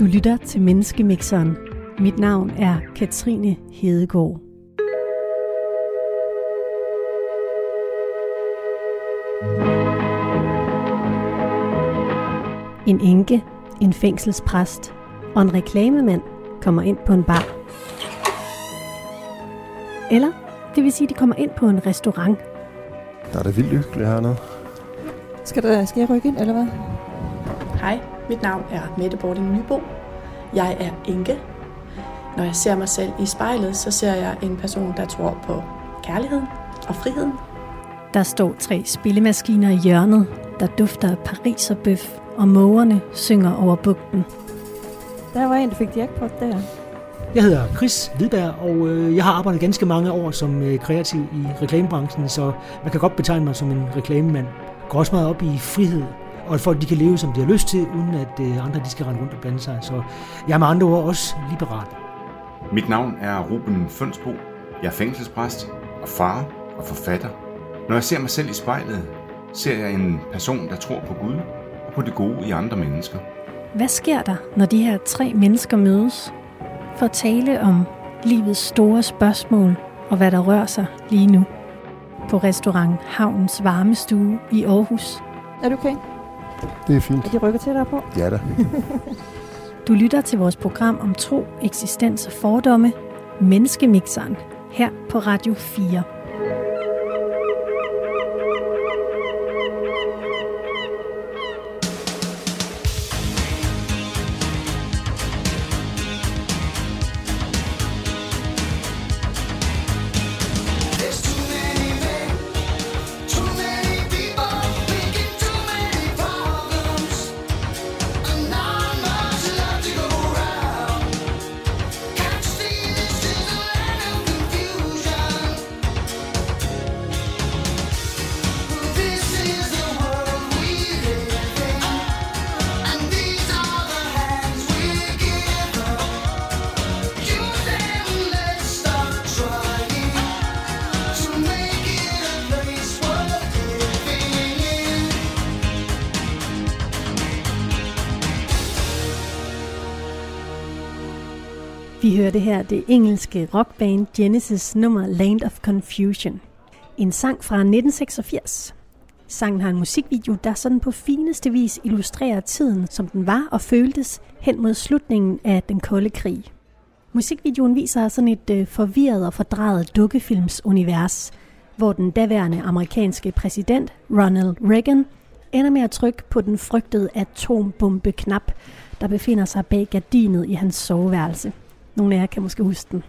Du lytter til Menneskemixeren. Mit navn er Katrine Hedegaard. En enke, en fængselspræst og en reklamemand kommer ind på en bar. Eller, det vil sige, de kommer ind på en restaurant. Der er det vildt hyggeligt hernede. Skal, der, skal jeg rykke ind, eller hvad? Hej, mit navn er Mette Bording Nybo. Jeg er enke. Når jeg ser mig selv i spejlet, så ser jeg en person, der tror på kærligheden og friheden. Der står tre spillemaskiner i hjørnet, der dufter af pariserbøf, og mågerne synger over bugten. Der var en, der fik jackpot der. Jeg hedder Chris Hvidberg, og øh, jeg har arbejdet ganske mange år som øh, kreativ i reklamebranchen, så man kan godt betegne mig som en reklamemand. Jeg går også meget op i frihed, og at folk de kan leve, som de har lyst til, uden at øh, andre de skal rende rundt og blande sig. Så jeg er med andre ord også liberal. Mit navn er Ruben Fønsbo. Jeg er fængselspræst og far og forfatter. Når jeg ser mig selv i spejlet, ser jeg en person, der tror på Gud og på det gode i andre mennesker. Hvad sker der, når de her tre mennesker mødes? For at tale om livets store spørgsmål og hvad der rører sig lige nu. På restaurant Havnens Varmestue i Aarhus. Er du okay? Det er fint. Er de rykker til dig på? Ja da. Du lytter til vores program om tro, eksistens og fordomme, Menneskemixeren, her på Radio 4. hørte her det engelske rockband Genesis nummer Land of Confusion. En sang fra 1986. Sangen har en musikvideo, der sådan på fineste vis illustrerer tiden, som den var og føltes hen mod slutningen af den kolde krig. Musikvideoen viser sådan et øh, forvirret og fordrejet dukkefilmsunivers, hvor den daværende amerikanske præsident Ronald Reagan ender med at trykke på den frygtede atombombeknap, der befinder sig bag gardinet i hans soveværelse. Nogle af jer kan måske huske den.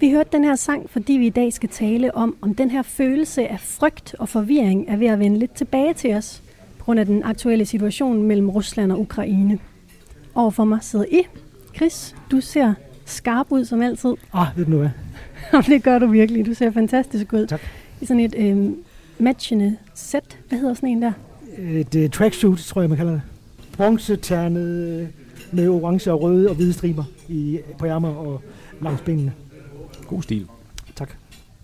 Vi hørte den her sang, fordi vi i dag skal tale om, om den her følelse af frygt og forvirring er ved at vende lidt tilbage til os, på grund af den aktuelle situation mellem Rusland og Ukraine. Overfor mig sidder I. Chris, du ser skarp ud som altid. Ah, ved du nu hvad? Det gør du virkelig. Du ser fantastisk ud. Tak. I sådan et øh, matchende sæt. Hvad hedder sådan en der? Et uh, tracksuit, tror jeg, man kalder det. Bronzeternet øh, med orange og røde og hvide striber i, på ærmer og langs benene. God stil. Tak.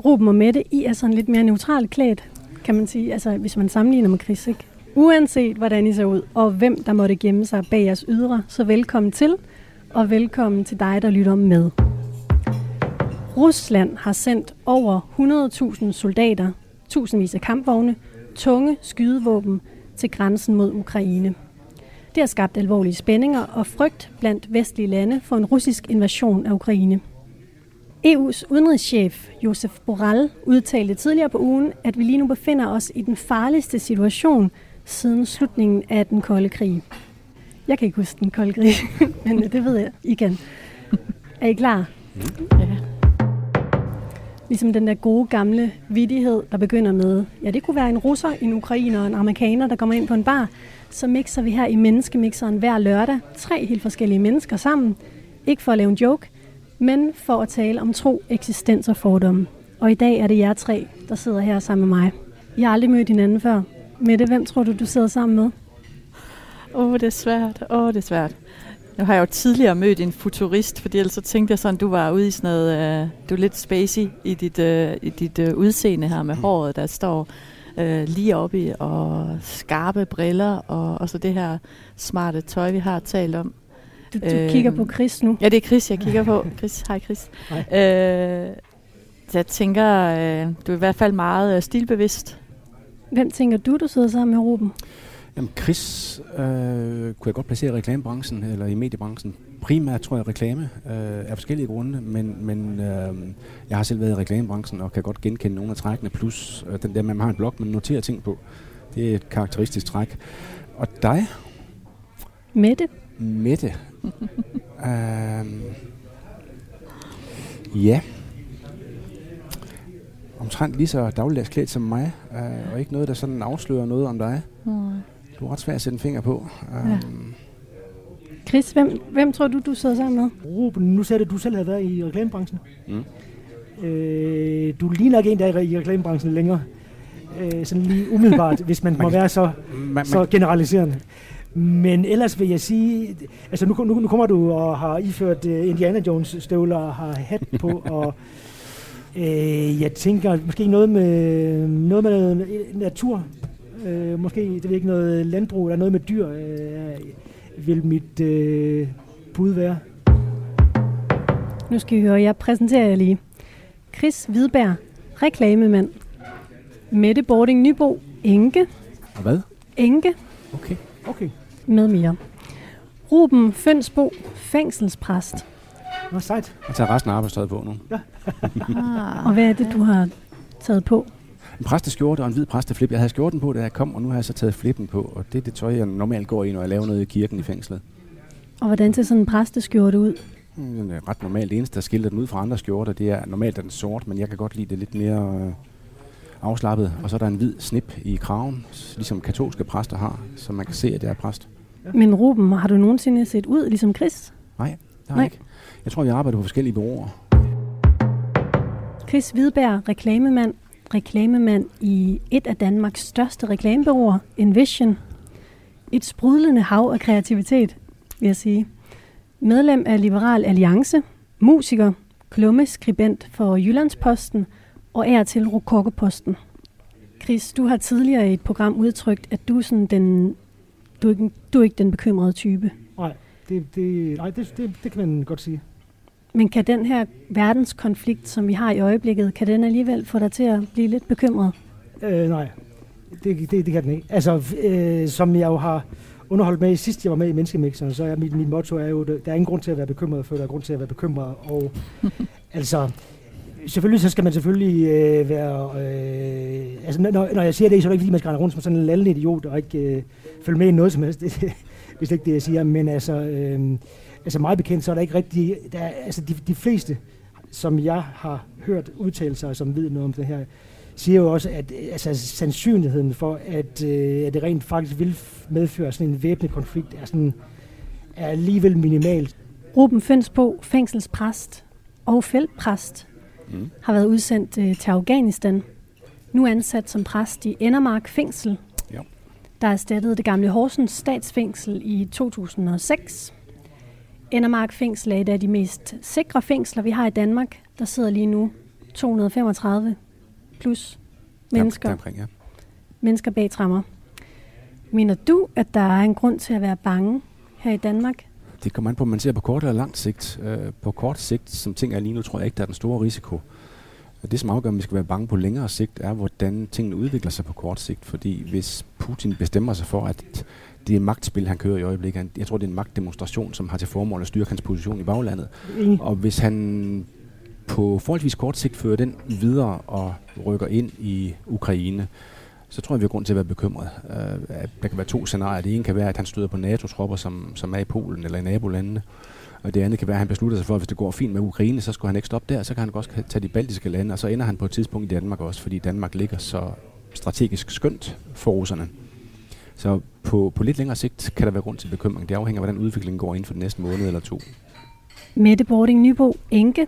Ruben og Mette, I er sådan lidt mere neutralt klædt, kan man sige. Altså, hvis man sammenligner med Chris, ikke? Uanset hvordan I ser ud, og hvem der måtte gemme sig bag jeres ydre, så velkommen til, og velkommen til dig, der lytter med. Rusland har sendt over 100.000 soldater, tusindvis af kampvogne, tunge skydevåben til grænsen mod Ukraine. Det har skabt alvorlige spændinger og frygt blandt vestlige lande for en russisk invasion af Ukraine. EU's udenrigschef Josef Borrell udtalte tidligere på ugen, at vi lige nu befinder os i den farligste situation siden slutningen af den kolde krig. Jeg kan ikke huske den kolde krig, men det ved jeg, I kan. Er I klar? Ja. Ligesom den der gode gamle vidighed, der begynder med, ja det kunne være en russer, en ukrainer og en amerikaner, der kommer ind på en bar, så mixer vi her i Menneskemixeren hver lørdag tre helt forskellige mennesker sammen. Ikke for at lave en joke, men for at tale om tro, eksistens og fordomme. Og i dag er det jer tre, der sidder her sammen med mig. Jeg har aldrig mødt hinanden før. Mette, hvem tror du, du sidder sammen med? Åh, oh, det er svært. Åh, oh, det er svært. Nu har jeg jo tidligere mødt en futurist, fordi ellers så tænkte jeg sådan, du var ude i sådan noget, uh, du er lidt spacey i dit, uh, i dit uh, udseende her med håret, der står uh, lige oppe i, og skarpe briller, og, og så det her smarte tøj, vi har talt om. Du, du øh, kigger på Chris nu. Ja, det er Chris, jeg kigger på. Chris, hej Chris. Hej. Øh, jeg tænker, øh, du er i hvert fald meget øh, stilbevidst. Hvem tænker du, du sidder sammen med, Ruben? Jamen Chris øh, kunne jeg godt placere i reklamebranchen eller i mediebranchen. Primært tror jeg reklame øh, af forskellige grunde, men, men øh, jeg har selv været i reklamebranchen og kan godt genkende nogle af trækkene, plus øh, den der man har en blog, man noterer ting på. Det er et karakteristisk træk. Og dig, Mette? Mette. øh, ja. Omtrent lige så dagligdags klædt som mig, øh, og ikke noget, der sådan afslører noget om dig. Du er ret svær at sætte en finger på. Ja. Um, Chris, hvem, hvem tror du, du sidder sammen med? Ruben, nu sagde du, at du selv havde været i reklamebranchen. Mm. Øh, du ligner ikke en, der er i reklamebranchen længere. Øh, sådan lige umiddelbart, hvis man, Man må være så, man, så generaliserende. Men ellers vil jeg sige, altså nu, nu, nu kommer du og har iført uh, Indiana Jones støvler og har hat på, og øh, jeg tænker måske noget med noget med noget natur, øh, måske det ved jeg ikke noget landbrug eller noget med dyr, øh, vil mit øh, bud være. Nu skal vi høre, jeg præsenterer jer lige. Chris Hvidberg, reklamemand. Mette Bording Nybo, enke. Og hvad? Enke Okay. Okay, med mere. Ruben Fønsbo, fængselspræst. nå sejt. Jeg tager resten af arbejdstøjet på nu. Ah. Og hvad er det, du har taget på? En præsteskjorte og en hvid præsteflip. Jeg havde skjorten på, da jeg kom, og nu har jeg så taget flippen på. Og det er det tøj, jeg normalt går i, når jeg laver noget i kirken i fængslet. Og hvordan ser sådan en præsteskjorte ud? Mm, Det er ret normalt. Det eneste, der skiller den ud fra andre skjorter, det er normalt er den sort, men jeg kan godt lide det lidt mere øh, afslappet. Og så er der en hvid snip i kraven, ligesom katolske præster har, så man kan se, at jeg er præst. Men Ruben, har du nogensinde set ud ligesom Chris? Nej, det har Nej. ikke. Jeg tror, vi arbejder på forskellige bureauer. Chris Hvidberg, reklamemand. Reklamemand i et af Danmarks største reklamebureauer, Envision. Et sprudlende hav af kreativitet, vil jeg sige. Medlem af Liberal Alliance, musiker, klummeskribent for Jyllandsposten og er til Rokokoposten. Chris, du har tidligere i et program udtrykt, at du sådan den, du er, ikke, du er ikke den bekymrede type. Nej, det, det, nej det, det, det kan man godt sige. Men kan den her verdenskonflikt, som vi har i øjeblikket, kan den alligevel få dig til at blive lidt bekymret? Øh, nej, det, det, det kan den ikke. Altså, øh, som jeg jo har underholdt med i sidst, jeg var med i Menneskemixeren, så er mit, mit motto er jo, der er ingen grund til at være bekymret, før der er grund til at være bekymret. Og altså, selvfølgelig så skal man selvfølgelig øh, være... Øh, altså, når, når jeg siger det, så er det ikke fordi, man skal rende rundt som sådan en lallende idiot og ikke øh, følge med i noget som helst. Det, det, det er slet ikke det, jeg siger. Men altså, øh, altså meget bekendt, så er der ikke rigtig... Der, er- altså, de, de fleste, som jeg har hørt udtalelser, og som ved noget om det her, siger jo også, at altså, sandsynligheden for, at, øh, at det rent faktisk vil medføre sådan en væbnet konflikt, er, sådan, er alligevel minimalt. Ruben Fønsbo, fængselspræst og feltpræst, Mm. har været udsendt øh, til Afghanistan. Nu ansat som præst i Endermark Fængsel, Ja. der erstattede det gamle Horsens statsfængsel i 2006. Endermark Fængsel er et af de mest sikre fængsler, vi har i Danmark. Der sidder lige nu 235 plus mennesker, Deromkring, ja. mennesker bag trammer. Mener du, at der er en grund til at være bange her i Danmark? Det kommer an på, om man ser på kort eller langt sigt. Øh, på kort sigt, som ting er lige nu, tror jeg ikke, der er den store risiko. Det, som afgør, om vi skal være bange på længere sigt, er, hvordan tingene udvikler sig på kort sigt. Fordi hvis Putin bestemmer sig for, at det er magtspil, han kører i øjeblikket, han- jeg tror, det er en magtdemonstration, som har til formål at styrke hans position i baglandet. Enig. Og hvis han på forholdsvis kort sigt fører den videre og rykker ind i Ukraine, så tror jeg, vi har grund til at være bekymret. Uh, der kan være to scenarier. Det ene kan være, at han støder på NATO-tropper, som, som er i Polen eller i nabolandene. Og det andet kan være, at han beslutter sig for, at hvis det går fint med Ukraine, så skulle han ikke stoppe der. Så kan han også tage de baltiske lande, og så ender han på et tidspunkt i Danmark også, fordi Danmark ligger så strategisk skønt for russerne. Så på, på lidt længere sigt kan der være grund til bekymring. Det afhænger af, hvordan udviklingen går inden for den næste måned eller to. Mette Bording Nybo, enke,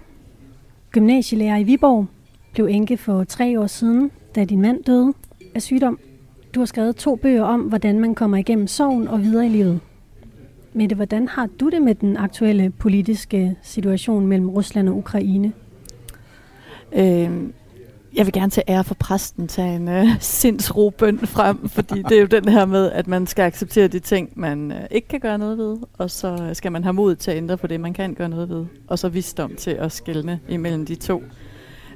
gymnasielærer i Viborg, blev enke for tre år siden, da din mand døde af sygdom. Du har skrevet to bøger om, hvordan man kommer igennem sorgen og videre i livet. Mette, hvordan har du det med den aktuelle politiske situation mellem Rusland og Ukraine? Øh, jeg vil gerne til ære for præsten tage en øh, sindsro bøn frem, fordi det er jo den her med, at man skal acceptere de ting, man øh, ikke kan gøre noget ved, og så skal man have mod til at ændre på det, man kan gøre noget ved, og så visdom til at skelne imellem de to.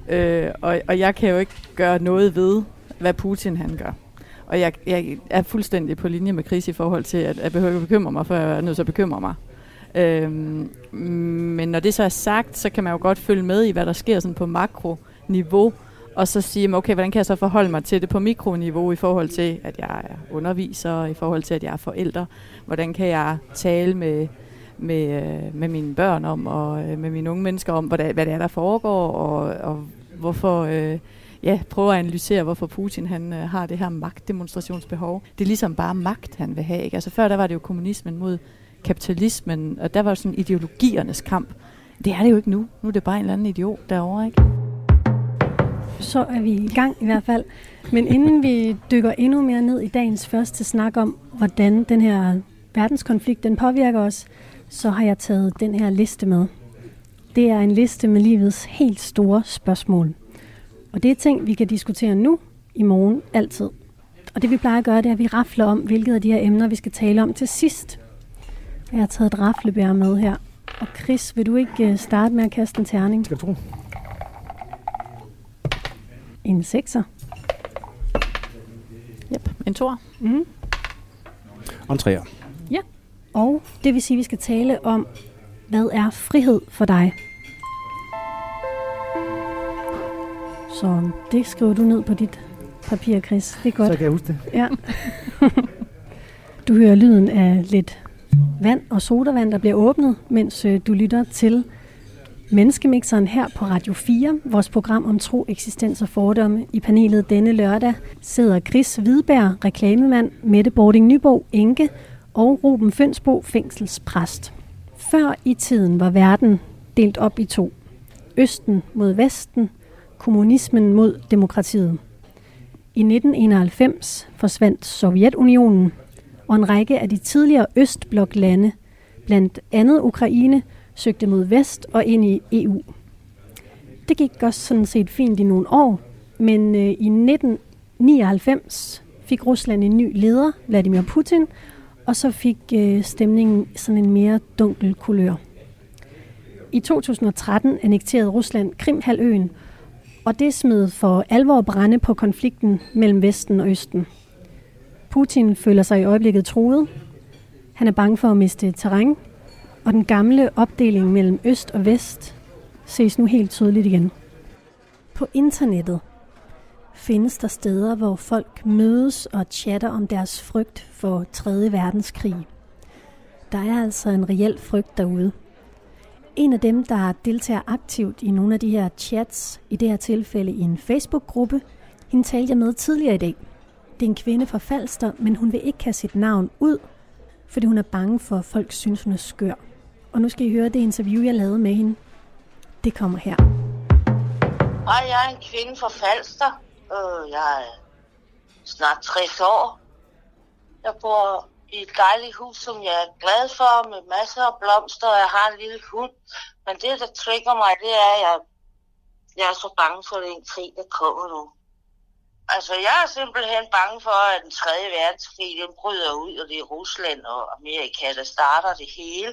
Øh, og, og jeg kan jo ikke gøre noget ved, hvad Putin han gør. Og jeg, jeg er fuldstændig på linje med Chris i forhold til, at jeg behøver ikke bekymre mig, for jeg er nødt til at bekymre mig. Øhm, men når det så er sagt, så kan man jo godt følge med i, hvad der sker sådan på makroniveau, og så sige, okay, hvordan kan jeg så forholde mig til det på mikroniveau i forhold til, at jeg er underviser, i forhold til, at jeg er forældre. Hvordan kan jeg tale med, med, øh, med mine børn om, og øh, med mine unge mennesker om, hvad, hvad det er, der foregår, og, og hvorfor... Øh, ja, prøve at analysere, hvorfor Putin han øh, har det her magtdemonstrationsbehov. Det er ligesom bare magt, han vil have. Ikke? Altså før der var det jo kommunismen mod kapitalismen, og der var sådan ideologiernes kamp. Det er det jo ikke nu. Nu er det bare en eller anden idiot derovre, ikke? Så er vi i gang i hvert fald. Men inden vi dykker endnu mere ned i dagens første snak om, hvordan den her verdenskonflikt den påvirker os, så har jeg taget den her liste med. Det er en liste med livets helt store spørgsmål. Og det er ting, vi kan diskutere nu, i morgen, altid. Og det vi plejer at gøre, det er, at vi rafler om, hvilket af de her emner, vi skal tale om til sidst. Jeg har taget et raflebær med her. Og Chris, vil du ikke øh, starte med at kaste en terning? Skal du tro? En sekser. Yep. En tor. Mm. Og en træer. Og det vil sige, at vi skal tale om, hvad er frihed for dig? Så det skriver du ned på dit papir, Chris. Det er godt. Så kan jeg huske det. Ja. du hører lyden af lidt vand og sodavand, der bliver åbnet, mens øh, du lytter til Menneskemixeren her på Radio 4, vores program om tro, eksistens og fordomme. I panelet denne lørdag sidder Chris Hvidberg, reklamemand, Mette Bording Nybo, enke og Ruben Fønsbo, fængselspræst. Før i tiden var verden delt op i to. Østen mod Vesten, kommunismen mod demokratiet. I 1991 forsvandt Sovjetunionen, og en række af de tidligere Østbloklande, blandt andet Ukraine, søgte mod vest og ind i EU. Det gik også sådan set fint i nogle år, men øh, i 1999 fik Rusland en ny leder, Vladimir Putin, og så fik øh, stemningen sådan en mere dunkel kulør. I 2013 annekterede Rusland Krimhaløen, og det smed for alvor brænde på konflikten mellem Vesten og Østen. Putin føler sig i øjeblikket truet. Han er bange for at miste terræn, og den gamle opdeling mellem øst og vest ses nu helt tydeligt igen. På internettet findes der steder, hvor folk mødes og chatter om deres frygt for 3. verdenskrig. Der er altså en reel frygt derude. En af dem, der deltager aktivt i nogle af de her chats, i det her tilfælde i en Facebook-gruppe, hende talte jeg med tidligere i dag. Det er en kvinde fra Falster, men hun vil ikke have sit navn ud, fordi hun er bange for, at folk synes, hun er skør. Og nu skal I høre det interview, jeg lavede med hende. Det kommer her. Hej, jeg er en kvinde fra Falster. Øh, jeg er snart 60 år. Jeg bor i et dejligt hus, som jeg er glad for, med masser af blomster, og jeg har en lille hund. Men det, der trigger mig, det er, at jeg, jeg er så bange for den krig, der kommer nu. Altså, jeg er simpelthen bange for, at den tredje verdenskrig, den bryder ud, og det er Rusland og Amerika, der starter det hele.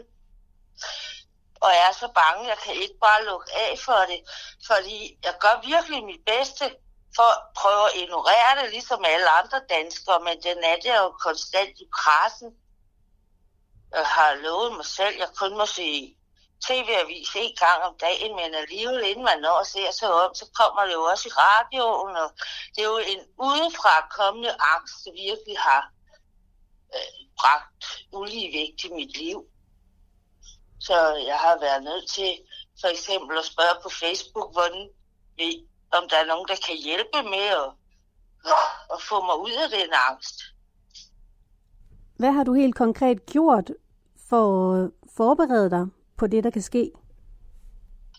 Og jeg er så bange, jeg kan ikke bare lukke af for det, fordi jeg gør virkelig mit bedste for at prøve at ignorere det, ligesom alle andre danskere, men den er der jo konstant i pressen. Jeg har lovet mig selv, jeg kun må se tv-avis en gang om dagen, men alligevel inden man når og ser sig om, så kommer det jo også i radioen, og det er jo en udefra kommende angst, der virkelig har øh, bragt ulige vægt i mit liv. Så jeg har været nødt til for eksempel at spørge på Facebook, hvordan, vi- om der er nogen, der kan hjælpe med at, at få mig ud af den angst. Hvad har du helt konkret gjort for at forberede dig på det, der kan ske?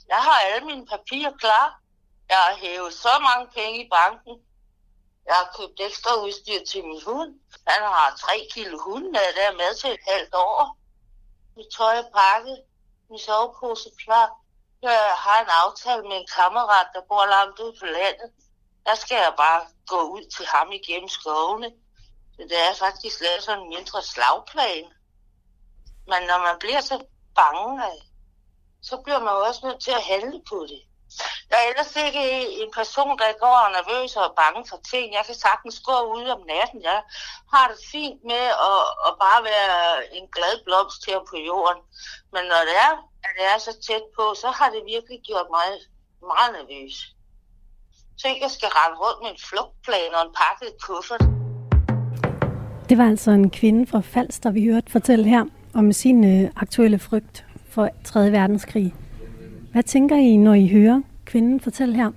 Jeg har alle mine papirer klar. Jeg har hævet så mange penge i banken. Jeg har købt ekstra udstyr til min hund. Han har 3 kilo hundemad, der er med til et halvt år. Mit tøj pakket. Min sovepose klar. Jeg har en aftale med en kammerat, der bor langt ude på landet. der skal jeg bare gå ud til ham igennem skovene. Så det er faktisk lavet sådan en mindre slagplan. Men når man bliver så bange, af, så bliver man også nødt til at handle på det. Jeg er ellers ikke en person, der går og er nervøs og er bange for ting. Jeg kan sagtens gå ud om natten. Jeg har det fint med at, at bare være en glad blomst her på jorden. Men når det er, at det er så tæt på, så har det virkelig gjort mig meget nervøs. Så jeg skal rende rundt med en flugtplan og en pakket kuffert. Det var altså en kvinde fra Falster, vi hørte fortælle her om sin øh, aktuelle frygt for 3. verdenskrig. Hvad tænker I, når I hører kvinden fortælle her?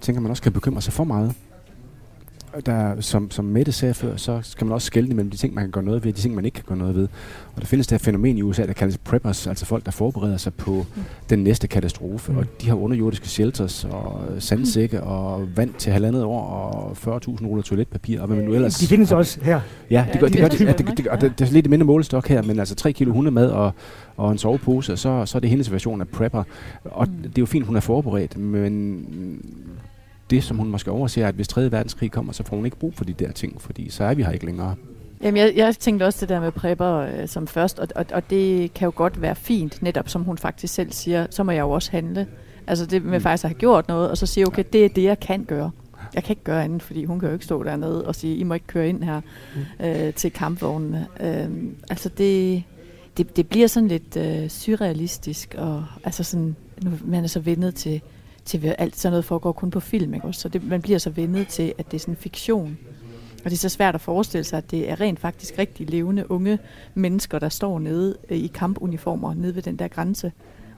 tænker, man også kan bekymre sig for meget. Der, som, som Mette sagde før, så skal man også skelne mellem de ting, man kan gøre noget ved, og de ting, man ikke kan gøre noget ved. Og der findes det her fænomen i USA, der kaldes preppers, altså folk, der forbereder sig på mm. den næste katastrofe. Mm. Og de har underjordiske shelters og sandsække og vand til halvandet år og 40.000 ruller toiletpapir. Og hvad man nu ellers De findes også her. Ja, det gør, de det, gør, det, typer, ja, det, det, og det, det er lidt mindre målestok her, men altså 3 kilo hundemad og, og en sovepose, så, så er det hendes version af prepper. Og mm. det er jo fint, hun er forberedt, men det, som hun måske overser, er, at hvis 3. verdenskrig kommer, så får hun ikke brug for de der ting, fordi så er vi her ikke længere. Jamen, jeg, jeg tænkte også det der med prepper øh, som først, og, og, og det kan jo godt være fint, netop som hun faktisk selv siger, så må jeg jo også handle. Altså det med mm. faktisk at have gjort noget, og så sige, okay, det er det, jeg kan gøre. Jeg kan ikke gøre andet, fordi hun kan jo ikke stå dernede og sige, I må ikke køre ind her mm. øh, til kampvognene. Øh, altså det, det, det bliver sådan lidt øh, surrealistisk, og altså sådan, nu, man er så vendet til, til at alt sådan noget foregår kun på film, ikke? også? så det, man bliver så vendet til, at det er sådan fiktion. Og det er så svært at forestille sig, at det er rent faktisk rigtig levende unge mennesker, der står nede øh, i kampuniformer nede ved den der grænse,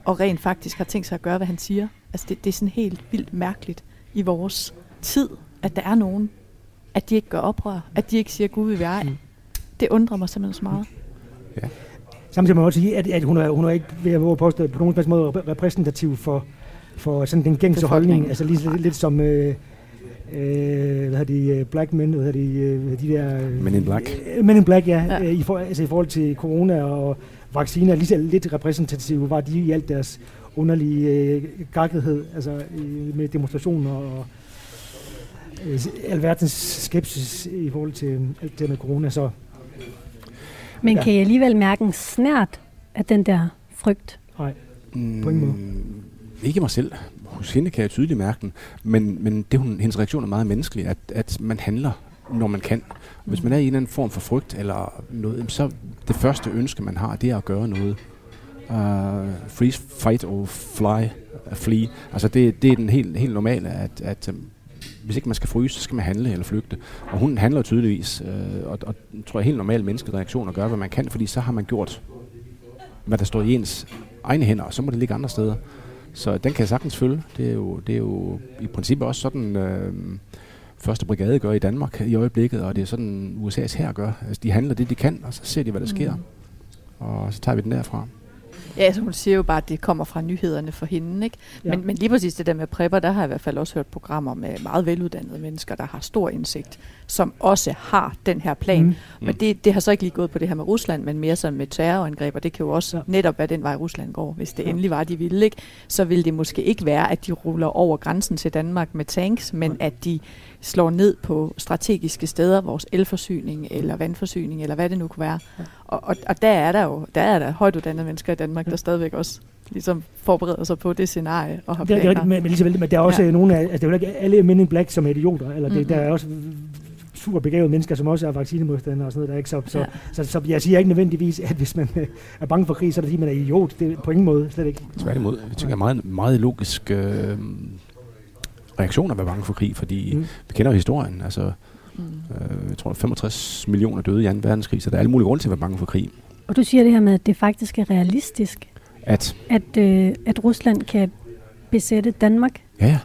og rent faktisk har tænkt sig at gøre, hvad han siger. Altså det, det er sådan helt vildt mærkeligt i vores tid, at der er nogen, at de ikke gør oprør, at de ikke siger, Gud vil være. Det undrer mig simpelthen så meget. Samtidig må man også sige, at, at hun, er, hun er ikke ved at påstå, på nogen måde repræ- repræsentativ for, for sådan den gængse holdning. Altså lige lidt, lidt som øh, øh, hvad hedder de, øh, Black Men, hvad hedder de, øh, de der... øh, Men in Black. Øh, Men in Black, ja. Ja. I, for, altså, I forhold til corona og vacciner, lige så lidt repræsentative var de i alt deres underlige øh, gakkelighed, altså øh, med demonstrationer og øh, alverdens skepsis i forhold til alt det med corona. Så Men Ja. kan I alligevel mærke en snært af den der frygt? nej, Mm, På ingen måde. Ikke mig selv. Hos hende kan jeg tydeligt mærke den. Men, men det, hun, hendes reaktion er meget menneskelig, at, at man handler, når man kan. Hvis man er i en eller anden form for frygt eller noget, så det første ønske, man har, det er at gøre noget. Uh, freeze, fight or fly, uh, flee. Altså det, det er den helt, helt normale, at, at um, hvis ikke man skal fryse, så skal man handle eller flygte. Og hun handler tydeligvis, øh, og, og tror jeg helt normal menneskelig reaktion at gøre, hvad man kan, fordi så har man gjort, hvad der står i ens egne hænder, og så må det ligge andre steder. Så den kan jeg sagtens følge. Det er jo, det er jo i princippet også sådan, øh, første brigade gør i Danmark i øjeblikket, og det er sådan, USA's her gør. Altså, de handler det, de kan, og så ser de, hvad der sker. Og så tager vi den derfra. Ja, altså hun siger jo bare, at det kommer fra nyhederne for hende, ikke? Ja. Men, men lige præcis det der med prepper, der har jeg i hvert fald også hørt programmer med meget veluddannede mennesker, der har stor indsigt, som også har den her plan. Mm. Mm. Men det, det har så ikke lige gået på det her med Rusland, men mere som med terrorangreb, og det kan jo også Ja. ja. netop være den vej, Rusland går. Hvis det Ja. ja. endelig var, de ville, ikke? så ville det måske ikke være, at de ruller over grænsen til Danmark med tanks, men at de slår ned på strategiske steder, vores elforsyning eller vandforsyning, eller hvad det nu kunne være. Ja. Og, og, og der er der jo der er der højt uddannede mennesker i Danmark, der stadigvæk også ligesom forbereder sig på det scenarie og har det, er- det, er planer. rigtigt, men, vel, men der er også Ja. nogle af, altså det er jo ikke alle Men in Black, som er idioter, eller det, Mhm. der er også super begavede mennesker, som også er vaccinemodstandere og sådan noget, der ikke så, så, Ja. så, så, så, jeg siger ikke nødvendigvis, at hvis man øh, er bange for krig, så er det fordi, man er idiot. Det er på ingen måde, slet ikke. Tværtimod. Jeg tænker meget, meget logisk øh, reaktion at være bange for krig, fordi Mm. vi kender jo historien. Altså, Mm. øh, jeg tror, 65 millioner døde i 2. verdenskrig, så der er alle mulige grunde til at være bange for krig. Og du siger det her med, at det faktisk er realistisk, At, at, øh, at Rusland kan besætte Danmark. ja, ja.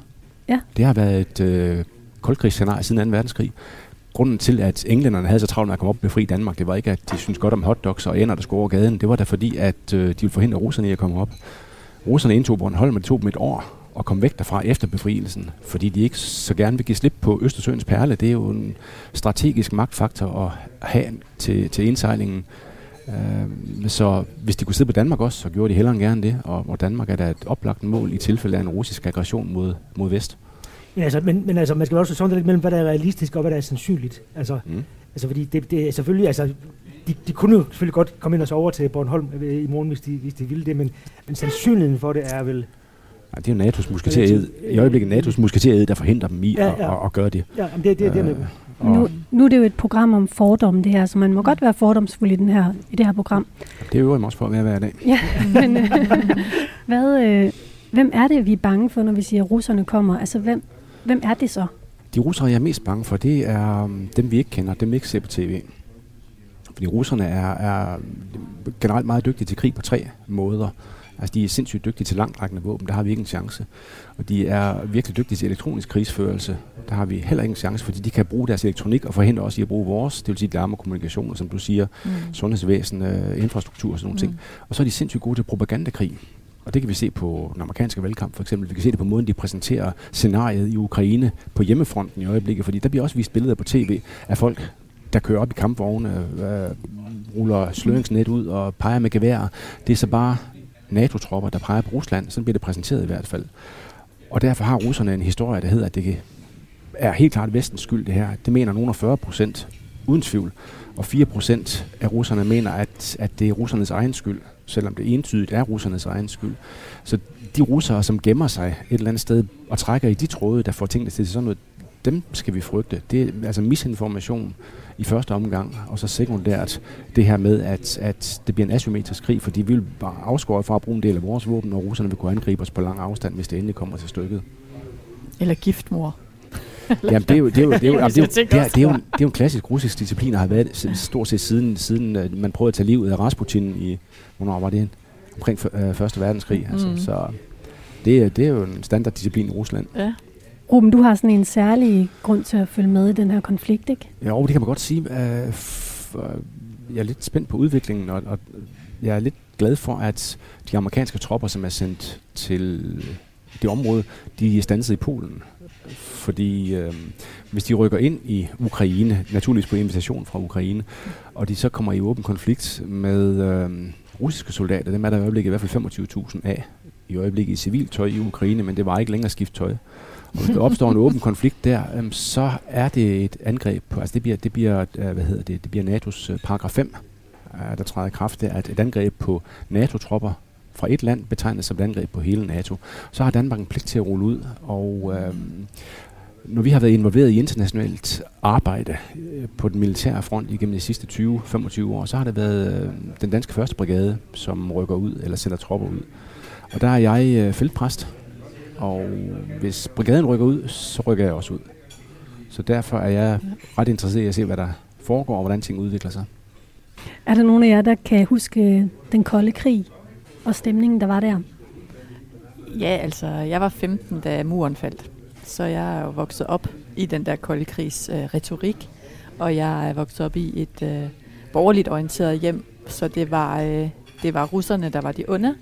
Ja. Det har været et øh, koldkrigsscenarie siden 2. verdenskrig. Grunden til, at englænderne havde så travlt med at komme op og befri Danmark, det var ikke, at de syntes godt om hotdogs og ender, der skulle over gaden. Det var da fordi, at øh, de ville forhindre russerne i at komme op. Russerne indtog Bornholm, og det tog dem et år at komme væk derfra efter befrielsen, fordi de ikke så gerne vil give slip på Østersøens perle. Det er jo en strategisk magtfaktor at have til, til indsejlingen. Øh, så hvis de kunne sidde på Danmark også, så gjorde de hellere end gerne det, og, og Danmark er da et oplagt mål i tilfælde af en russisk aggression mod, mod vest. Men altså, men, men altså, man skal også sådan lidt mellem, hvad der er realistisk og hvad der er sandsynligt. Altså, Mm. altså fordi det, det er selvfølgelig, altså, de, de kunne jo selvfølgelig godt komme ind og sove til Bornholm øh, i morgen, hvis de, hvis de ville det, men, men sandsynligheden for det er vel... Ja, det er jo NATO's musketered. I øjeblikket NATO's musketered, der forhindrer dem i Ja, ja. At, at, at gøre det. Ja, men det, det, det er med. Øh, Nu, nu er det jo et program om fordomme, det her, så man må godt være fordomsfuld i, den her, i det her program. det øver jeg mig også for at være hver dag. Ja, men øh, hvad, øh, hvem er det, vi er bange for, når vi siger, at russerne kommer? Altså, hvem, hvem er det så? De russere, jeg er mest bange for, det er um, dem, vi ikke kender, dem vi ikke ser på tv. Fordi russerne er, er generelt meget dygtige til krig på tre måder. Altså, de er sindssygt dygtige til langtrækkende våben, der har vi ikke en chance. Og de er virkelig dygtige til elektronisk krigsførelse, der har vi heller ikke en chance, fordi de kan bruge deres elektronik og forhindre os i at bruge vores, det vil sige larm og kommunikation, som du siger, Mm. sundhedsvæsen, øh, infrastruktur og sådan nogle ting. Og så er de sindssygt gode til propagandakrig. Og det kan vi se på den amerikanske valgkamp for eksempel. Vi kan se det på måden, de præsenterer scenariet i Ukraine på hjemmefronten i øjeblikket, fordi der bliver også vist billeder på tv af folk, der kører op i kampvogne, øh, ruller sløringsnet ud og peger med gevær. Det er så bare NATO-tropper, der peger på Rusland. Sådan bliver det præsenteret i hvert fald. Og derfor har russerne en historie, der hedder, at det er helt klart vestens skyld det her. Det mener nogen af 40 procent, uden tvivl. Og 4 procent af russerne mener, at, at det er russernes egen skyld, selvom det entydigt er russernes egen skyld. Så de russere, som gemmer sig et eller andet sted og trækker i de tråde, der får tingene til sådan noget, dem skal vi frygte. Det er altså misinformation i første omgang, og så sekundært det her med, at, at det bliver en asymmetrisk krig, fordi vi vil bare afskåret fra at bruge en del af vores våben, og russerne vil kunne angribe os på lang afstand, hvis det endelig kommer til stykket. Eller giftmor. Jamen, det er jo, det er jo, det er jo, jamen, det er jo, det er, det er jo, en- det er jo en klassisk russisk disciplin, der har været stort set siden, siden øh, man prøvede at tage livet af Rasputin i, hvornår var det? Omkring øh, Første Verdenskrig. Altså, Mm. Så det, er- det er jo en standarddisciplin i Rusland. Ja. Ruben, du har sådan en særlig grund til at følge med i den her konflikt, ikke? Jo, det kan man godt sige. Øh, øh, jeg er lidt spændt på udviklingen, og, og jeg er lidt glad for, at de amerikanske tropper, som er sendt til det område, de er stanset i Polen. Fordi øh, hvis de rykker ind i Ukraine, naturligvis på invitation fra Ukraine, og de så kommer i åben konflikt med øh, russiske soldater, dem er der i øjeblikket i hvert fald 25.000 af i øjeblikket i civilt tøj i Ukraine, men det var ikke længere at skifte tøj. Og hvis der opstår en åben konflikt der, øhm, så er det et angreb på, altså det bliver, det bliver, øh, hvad hedder det, det bliver NATO's øh, paragraf 5, øh, der træder i kraft, det er at et angreb på NATO-tropper fra et land betegnes som et angreb på hele NATO. Så har Danmark en pligt til at rulle ud, og øhm, når vi har været involveret i internationalt arbejde øh, på den militære front igennem de sidste 20-25 år, så har det været øh, den danske første brigade, som rykker ud eller sender tropper ud. Og der er jeg øh, feltpræst, og hvis brigaden rykker ud, så rykker jeg også ud. Så derfor er jeg ret interesseret i at se, hvad der foregår, og hvordan ting udvikler sig. Er der nogen af jer, der kan huske den kolde krig og stemningen, der var der? Ja, altså, jeg var 15, da muren faldt. Så jeg er jo vokset op i den der kolde krigs øh, retorik, og jeg er vokset op i et øh, borgerligt orienteret hjem, så det var, øh, det var russerne, der var de onde,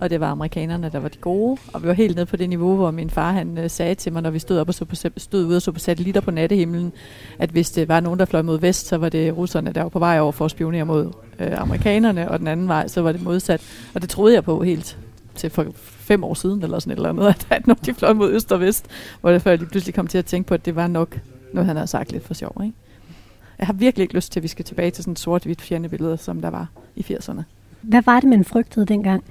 og det var amerikanerne, der var de gode. Og vi var helt nede på det niveau, hvor min far han øh, sagde til mig, når vi stod, op og så på, stod ude og så på satellitter på nattehimlen, at hvis det var nogen, der fløj mod vest, så var det russerne, der var på vej over for at spionere mod øh, amerikanerne, og den anden vej, så var det modsat. Og det troede jeg på helt til for fem år siden, eller sådan et eller andet, at, at når de fløj mod øst og vest, hvor det før jeg lige pludselig kom til at tænke på, at det var nok noget, han havde sagt lidt for sjov. Ikke? Jeg har virkelig ikke lyst til, at vi skal tilbage til sådan et sort-hvidt fjernebillede, som der var i 80'erne. Hvad var det, man frygtede dengang?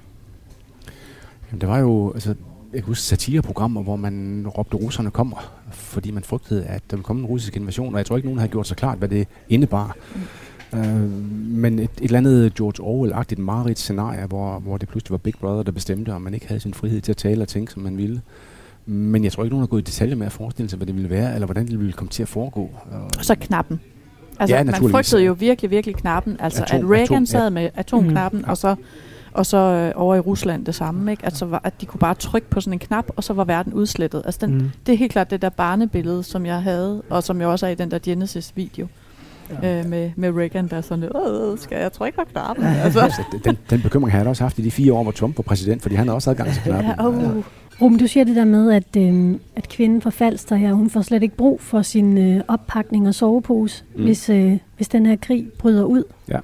Jamen, der var jo, altså, jeg kan huske satireprogrammer, hvor man råbte, russerne kommer, fordi man frygtede, at der ville komme en russisk invasion, og jeg tror ikke, nogen havde gjort sig klart, hvad det indebar. Mm. Øh, men et, et eller andet George Orwell-agtigt mareridt scenarie, hvor, hvor det pludselig var Big Brother, der bestemte, og man ikke havde sin frihed til at tale og tænke, som man ville. Men jeg tror ikke, nogen har gået i detaljer med at forestille sig, hvad det ville være, eller hvordan det ville komme til at foregå. Og så knappen. Altså, Ja, man frygtede jo virkelig, virkelig knappen. Altså, Atom- at Reagan atom, ja. sad med atomknappen, Mhm. og så, og så øh, over i Rusland det samme. Ikke? Altså, var, at de kunne bare trykke på sådan en knap, og så var verden udslettet. Altså, den, Mm. det er helt klart det der barnebillede, som jeg havde, og som jeg også er i den der Genesis-video. Ja. Øh, med, med Reagan, der er sådan, øh, skal jeg trykke på knappen? altså, Altså, den, den bekymring har jeg også haft i de fire år, hvor Trump var præsident, fordi han havde også adgang til knappen. ja, oh. Ruben, du siger det der med, at, øh, at kvinden fra Falster her, hun får slet ikke brug for sin øh, oppakning og sovepose, mm. hvis, øh, hvis den her krig bryder ud. Ja.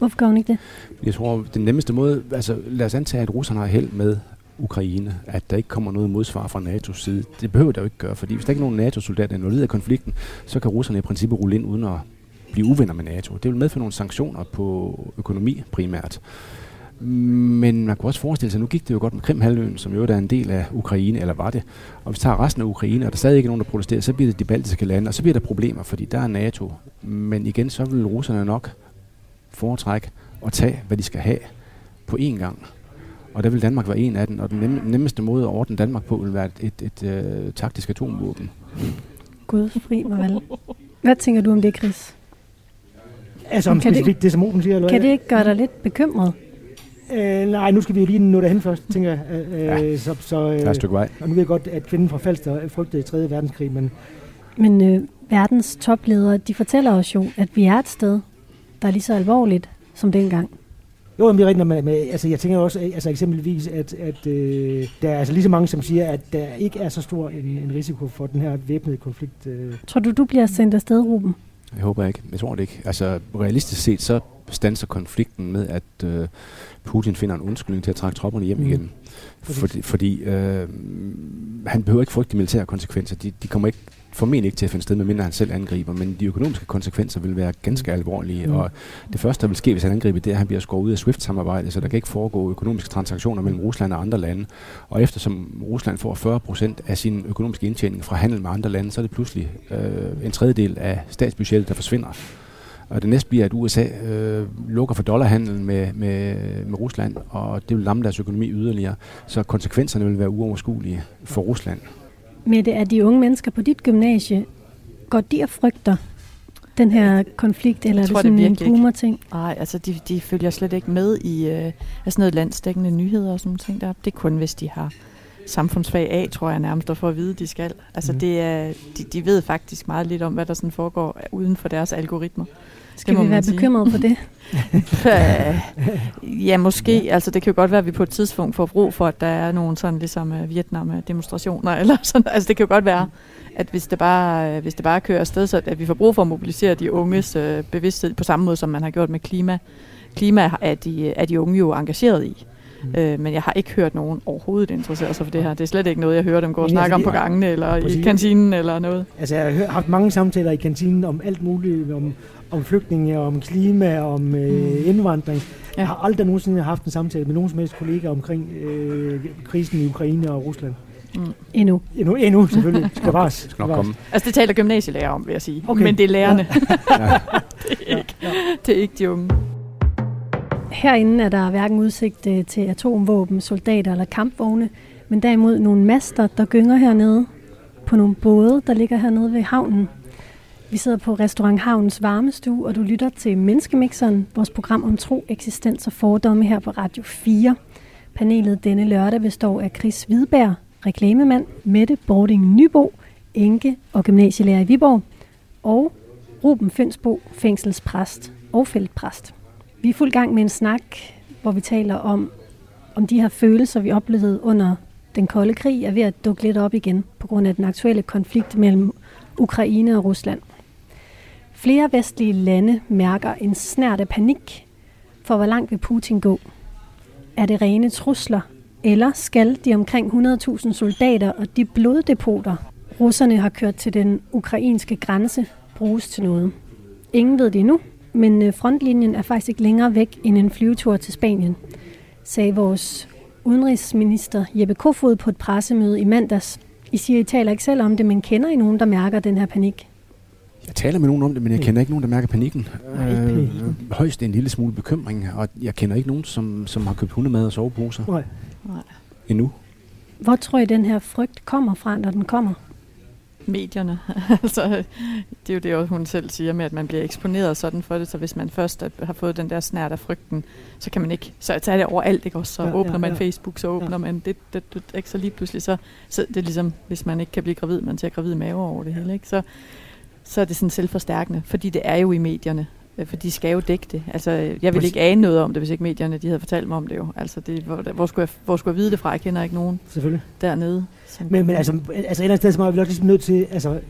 Hvorfor gør hun ikke det? Jeg tror, den nemmeste måde, altså lad os antage, at russerne har held med Ukraine, at der ikke kommer noget modsvar fra NATO's side. Det behøver der jo ikke gøre, fordi hvis der ikke er nogen NATO-soldater involveret i konflikten, så kan russerne i princippet rulle ind uden at blive uvenner med NATO. Det vil medføre nogle sanktioner på økonomi primært. Men man kunne også forestille sig, nu gik det jo godt med Krimhalvøen, som jo er en del af Ukraine, eller var det. Og hvis vi tager resten af Ukraine, og der stadig ikke er nogen, der protesterer, så bliver det de baltiske lande, og så bliver der problemer, fordi der er NATO. Men igen, så vil russerne nok foretrække at tage, hvad de skal have på én gang. Og der vil Danmark være en af dem, og den nem, nemmeste måde at ordne Danmark på vil være et, et, et, et taktisk atomvåben. Gud fri mig vel. Hvad tænker du om det, Chris? Altså om Kan det- specifikt det, som Ruben siger? Eller Kan det ikke gøre dig lidt bekymret? Øh, nej, nu skal vi jo lige nå derhen først, tænker jeg. Øh, ja. Så, så, øh, Der er et stykke vej. Og nu ved jeg godt, at kvinden fra Falster frygtede i 3. verdenskrig, men Men øh, verdens topledere, de fortæller os jo, at vi er et sted, der er lige så alvorligt som dengang. jo, men det er rigtigt, med, med, altså jeg tænker også, altså eksempelvis, at, at øh, der er altså lige så mange, som siger, at der ikke er så stor en, en risiko for den her væbnede konflikt. Øh. Tror du, du bliver sendt afsted, Ruben? Jeg håber ikke. Jeg tror det ikke. Altså realistisk set, så standser konflikten med, at øh, Putin finder en undskyldning til at trække tropperne hjem Mm. igen. Fordi, fordi øh, han behøver ikke frygte de militære konsekvenser. De, de kommer ikke formentlig ikke til at finde sted, medmindre han selv angriber, men de økonomiske konsekvenser vil være ganske alvorlige, Mm. og det første, der vil ske, hvis han angriber, det er, at han bliver skåret ud af SWIFT-samarbejdet, så der kan ikke foregå økonomiske transaktioner mellem Rusland og andre lande. Og eftersom Rusland får 40 procent af sin økonomiske indtjening fra handel med andre lande, så er det pludselig øh, en tredjedel af statsbudgettet, der forsvinder. Og det næste bliver, at USA øh, lukker for dollarhandlen med, med, med Rusland, og det vil lamme deres økonomi yderligere. Så konsekvenserne vil være uoverskuelige for Rusland. Mette, er de unge mennesker på dit gymnasie, går de og frygter den her konflikt, eller er Jeg det tror det sådan en virkelig ikke. boomer-ting? Nej, altså de, de følger slet ikke med i øh, altså noget landsdækkende nyheder og sådan nogle ting der. Det er kun, hvis de har samfundsfag A, tror jeg nærmest, at få at vide, de skal. Altså Mhm. det er, de, de ved faktisk meget lidt om, hvad der sådan foregår uden for deres algoritmer. Skal vi være sige. bekymrede for det? Øh, ja, måske. Altså, det kan jo godt være, at vi på et tidspunkt får brug for, at der er nogle sådan ligesom uh, Vietnam-demonstrationer, eller sådan. Altså, det kan jo godt være, at hvis det bare, øh, hvis det bare kører afsted, så at vi får brug for at mobilisere de unges uh, bevidsthed på samme måde, som man har gjort med klima. Klima er de, er de unge jo engageret i. Mm. Øh, men jeg har ikke hørt nogen overhovedet interessere sig for det her. Det er slet ikke noget, jeg hører dem gå og snakke altså, om på gangene, eller i Præcis. kantinen, eller noget. Altså jeg har hørt- haft mange samtaler i kantinen om alt muligt, om, om flygtninge, om klima, om øh, Mm. indvandring. Ja. Jeg har aldrig nogensinde haft en samtale med nogen som helst kollegaer omkring øh, krisen i Ukraine og Rusland. Mm. Endnu. Endnu, endnu selvfølgelig. Skal bare Skal nok komme. Altså, det taler gymnasielærer om, vil jeg sige. Okay. Men det er lærerne. Ja. det, er ikke, det er ikke de unge. Herinde er der hverken udsigt øh, til atomvåben, soldater eller kampvogne, men derimod nogle master, der gynger hernede på nogle både, der ligger hernede ved havnen. Vi sidder på Restaurant Havnens varmestue, og du lytter til Menneskemixeren, vores program om tro, eksistens og fordomme her på Radio 4. Panelet denne lørdag består af Chris Hvidberg, reklamemand, Mette Bording Nybo, enke og gymnasielærer i Viborg, og Ruben Fønsbo, fængselspræst og feltpræst. Vi er fuld gang med en snak, hvor vi taler om, om de her følelser, vi oplevede under den kolde krig, er ved at dukke lidt op igen på grund af den aktuelle konflikt mellem Ukraine og Rusland. Flere vestlige lande mærker en snært af panik for, hvor langt vil Putin gå. Er det rene trusler, eller skal de omkring 100.000 soldater og de bloddepoter, russerne har kørt til den ukrainske grænse, bruges til noget? Ingen ved det endnu, men øh, frontlinjen er faktisk ikke længere væk end en flyvetur til Spanien, sagde vores udenrigsminister Jeppe Kofod på et pressemøde i mandags. I siger, I taler ikke selv om det, men kender I nogen, der mærker den her panik? Jeg taler med nogen om det, men jeg kender ikke nogen, der mærker panikken. Nej. Øh, højst en lille smule bekymring, og jeg kender ikke nogen, som, som har købt hundemad og soveposer Nej. Nej. endnu. Hvor tror I, den her frygt kommer fra, når den kommer? medierne. altså, det er jo det, også hun selv siger med, at man bliver eksponeret sådan for det, så hvis man først har fået den der snært af frygten, så kan man ikke, så tager det overalt, ikke også? Så Ja, ja, ja, åbner man ja. Facebook, så åbner Ja. man det, det, det, ikke? Så lige pludselig, så, så det er ligesom, hvis man ikke kan blive gravid, man tager gravid mave over det hele, ikke? Så, så er det sådan selvforstærkende, fordi det er jo i medierne. øh, For de skal jo dække det. Altså, jeg ville ikke ane noget om det, hvis ikke medierne de havde fortalt mig om det jo. Altså, det, hvor, hvor, skulle jeg, hvor skulle jeg vide det fra? Jeg kender ikke nogen Selvfølgelig. dernede. Som Men, men altså, altså et eller andet sted, så er vi også ligesom nødt til, altså,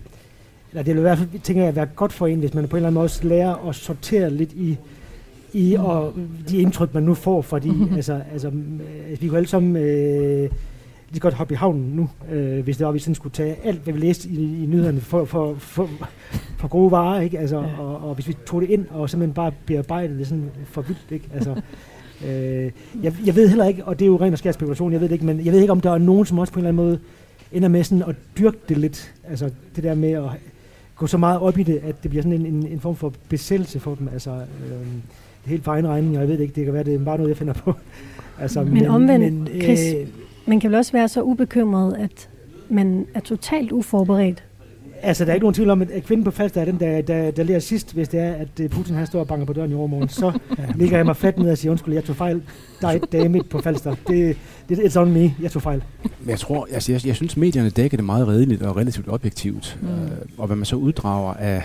eller det vil i hvert fald, tænker jeg, være godt for en, hvis man på en eller anden måde også lærer at sortere lidt i, i og de indtryk, man nu får, fordi altså, altså, øh, vi kunne alle sammen øh, lige godt hoppe i havnen nu, øh, hvis det var, vi sådan skulle tage alt, hvad vi læste i, i nyhederne for, for, for, for gode varer, ikke? Altså, Ja. og, og, hvis vi tog det ind og simpelthen bare bearbejdede det sådan for vildt, ikke? Altså, øh, jeg, jeg ved heller ikke, og det er jo ren og skær spekulation, jeg ved det ikke, men jeg ved ikke, om der er nogen, som også på en eller anden måde ender med sådan at dyrke det lidt, altså det der med at gå så meget op i det, at det bliver sådan en, en, en form for besættelse for dem, altså øh, det er helt for egen regning, og jeg ved det ikke, det kan være, det er bare noget, jeg finder på. Altså, Men omvendt, men, Chris, øh, Man kan vel også være så ubekymret, at man er totalt uforberedt. Altså, der er ikke nogen tvivl om, at kvinden på Falster er den, der, der, der lærer sidst, hvis det er, at øh, Putin han står og banker på døren i overmorgen. Så ligger jeg mig fladt ned og siger, undskyld, jeg tog fejl. Der er et dame på Falster. Det, det er it's on me. Jeg tog fejl. Men jeg tror, altså jeg, jeg synes, medierne dækker det meget redeligt og relativt objektivt. Mm. Øh, og hvad man så uddrager af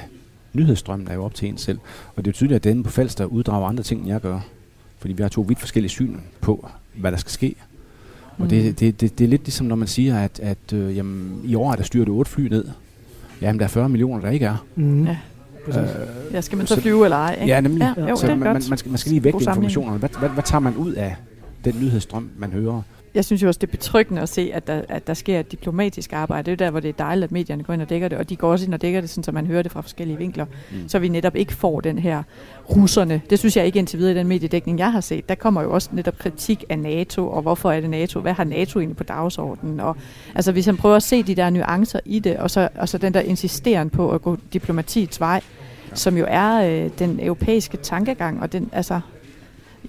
nyhedsstrømmen er jo op til en selv. Og det er jo tydeligt, at den på Falster uddrager andre ting, end jeg gør. Fordi vi har to vidt forskellige syn på, hvad der skal ske. Og Mm. det, det, det, det er lidt ligesom, når man siger, at, at øh, jamen, i år er der styrt otte fly ned. Jamen, der er 40 millioner, der ikke er. Mm. Ja. Præcis. Ja, skal man så så- flyve eller ej? Ikke? Ja, nemlig. Ja, jo, så det er man, man, godt. man, skal, man skal lige vægte informationerne. Hvad, hvad, hvad tager man ud af den nyhedsstrøm, man hører? Jeg synes jo også, det er betryggende at se, at der, at der sker et diplomatisk arbejde. Det er jo der, hvor det er dejligt, at medierne går ind og dækker det, og de går også ind og dækker det, sådan, så man hører det fra forskellige vinkler, Mm. så vi netop ikke får den her russerne. Det synes jeg ikke indtil videre i den mediedækning, jeg har set. Der kommer jo også netop kritik af NATO, og hvorfor er det NATO? Hvad har NATO egentlig på dagsordenen? Og, altså hvis han prøver at se de der nuancer i det, og så, og så den der insisteren på at gå diplomatiets vej, som jo er øh, den europæiske tankegang, og den, altså,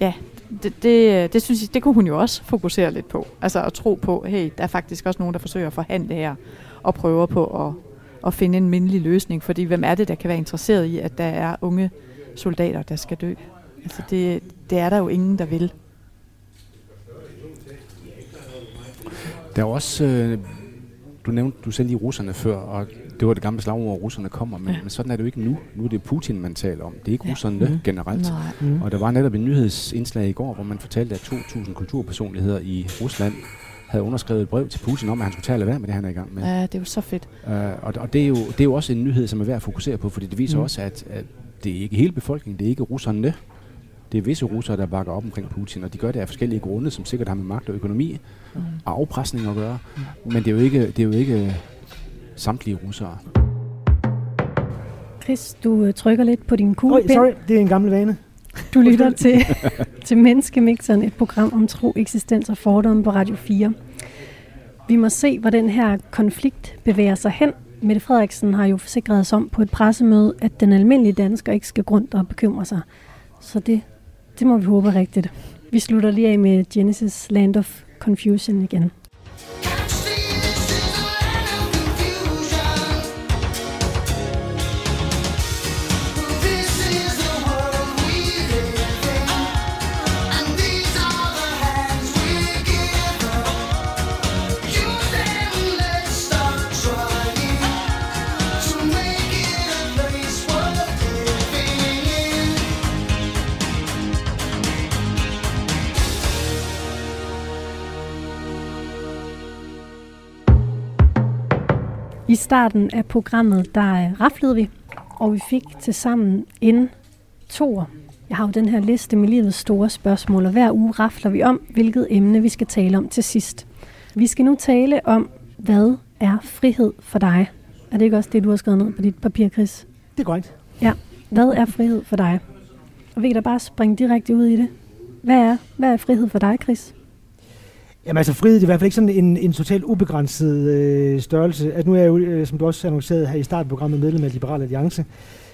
ja, det, det, øh, det synes jeg, det kunne hun jo også fokusere lidt på. Altså at tro på, hey, der er faktisk også nogen, der forsøger at forhandle her, og prøver på at, at finde en mindelig løsning. Fordi hvem er det, der kan være interesseret i, at der er unge soldater, der skal dø? Altså det, det er der jo ingen, der vil. Der er også, øh, du nævnte du selv lige russerne før, og det var det gamle slagord, at russerne kommer, men, Ja. men sådan er det jo ikke nu. Nu er det Putin, man taler om. Det er ikke Ja. russerne Mhm. generelt. Nej. Mm. Og der var netop en nyhedsindslag i går, hvor man fortalte, at 2.000 kulturpersonligheder i Rusland havde underskrevet et brev til Putin om, at han skulle tage at lade være med det, han er i gang med. Ja, det er jo så fedt. Uh, og og det, er jo, det er jo også en nyhed, som er værd at fokusere på, fordi det viser Mm. mm. også, at, at det er ikke hele befolkningen, det er ikke russerne. Det er visse russere, der bakker op omkring Putin, og de gør det af forskellige grunde, som sikkert har med magt og økonomi Mm. og afpresning at gøre. Men det er jo ikke, det er jo ikke samtlige russere. Chris, du øh, trykker lidt på din Oj, kuglepind. sorry, det er en gammel vane. Du lytter til, til Menneskemixeren, et program om tro, eksistens og fordomme på Radio 4. Vi må se, hvor den her konflikt bevæger sig hen. Mette Frederiksen har jo forsikret os om på et pressemøde, at den almindelige dansker ikke skal grund og bekymre sig. Så det, det må vi håbe rigtigt. Vi slutter lige af med Genesis Land of Confusion igen. Starten af programmet, der øh, raflede vi, og vi fik til sammen en toer. Jeg har jo den her liste med livets store spørgsmål, og hver uge rafler vi om, hvilket emne vi skal tale om til sidst. Vi skal nu tale om, hvad er frihed for dig? Er det ikke også det, du har skrevet ned på dit papir, Chris? Det er korrekt. Hvad er frihed for dig? Og vi kan da bare springe direkte ud i det. Hvad er, hvad er frihed for dig, Chris? Jamen altså frihed det er i hvert fald ikke sådan en, en totalt ubegrænset øh, størrelse. Altså, nu er jeg jo, øh, som du også annoncerede her i startprogrammet, medlem af Liberal Alliance,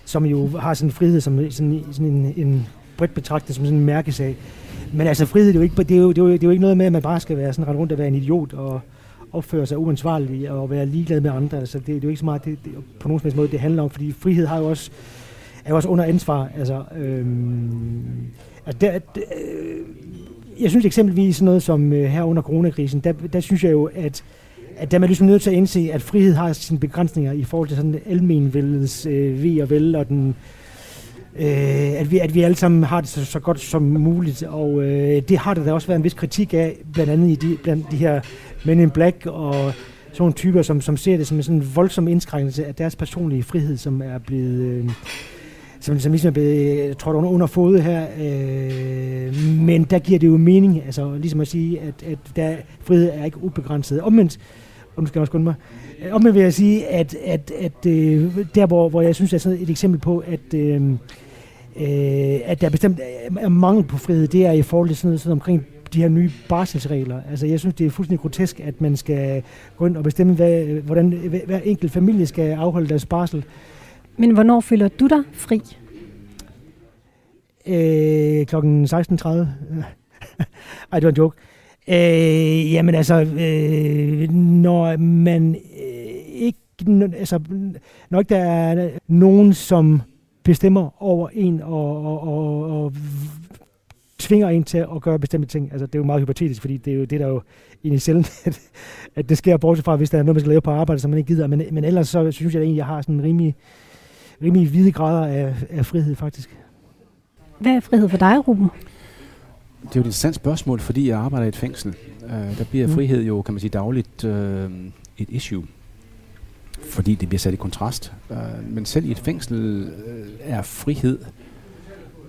som jo har sådan en frihed som sådan, sådan en, en bredt betragtet som sådan en mærkesag. Men altså frihed, det er, jo ikke, det, er jo, det, er jo, det er jo ikke noget med, at man bare skal være sådan ret rundt og være en idiot og opføre sig uansvarlig og være ligeglad med andre. Altså, det, det er jo ikke så meget det, det, på nogen som helst måde, det handler om, fordi frihed har jo også, er jo også under ansvar. Altså, øhm, altså der, der, øh, jeg synes eksempelvis sådan noget som øh, her under coronakrisen, der, der synes jeg jo, at, at der er man ligesom nødt til at indse, at frihed har sine begrænsninger i forhold til sådan almenvældens øh, ved og vel, og den, øh, at, vi, at vi alle sammen har det så, så godt som muligt, og øh, det har der da også været en vis kritik af, blandt andet i de, blandt de her Men in Black og sådan nogle typer, som, som ser det som en sådan voldsom indskrænkelse af deres personlige frihed, som er blevet... Øh, som, som ligesom er blevet øh, trådt under, under fod her. Øh, men der giver det jo mening, altså ligesom at sige, at, at der, frihed er ikke ubegrænset. Omvendt, og nu skal jeg også skynde mig, øh, omvendt vil jeg sige, at, at, at øh, der hvor, hvor jeg synes, det er sådan et eksempel på, at øh, øh, at der er bestemt er- mangel på frihed, det er i forhold til sådan noget, sådan omkring de her nye barselsregler. Altså, jeg synes, det er fuldstændig grotesk, at man skal gå ind og bestemme, hvad, hvordan hver, enkelt familie skal afholde deres barsel. Men hvornår føler du dig fri? Øh, klokken 16.30. Ej, det var en joke. Øh, jamen altså, øh, når man øh, ikke, altså, når ikke der er nogen, som bestemmer over en og, og, og, og tvinger en til at gøre bestemte ting. Altså, det er jo meget hypotetisk, fordi det er jo det, der jo egentlig sjældent, at, at det sker, bortset fra, hvis der er noget, man skal lave på arbejde, som man ikke gider. Men, men ellers så synes jeg egentlig, jeg har sådan en rimelig, rimelig hvide grader af, af frihed, faktisk. Hvad er frihed for dig, Ruben? Det er jo et interessant spørgsmål, fordi jeg arbejder i et fængsel. Uh, der bliver Mm. frihed jo, kan man sige, dagligt uh, et issue. Fordi det bliver sat i kontrast. Uh, men selv i et fængsel uh, er frihed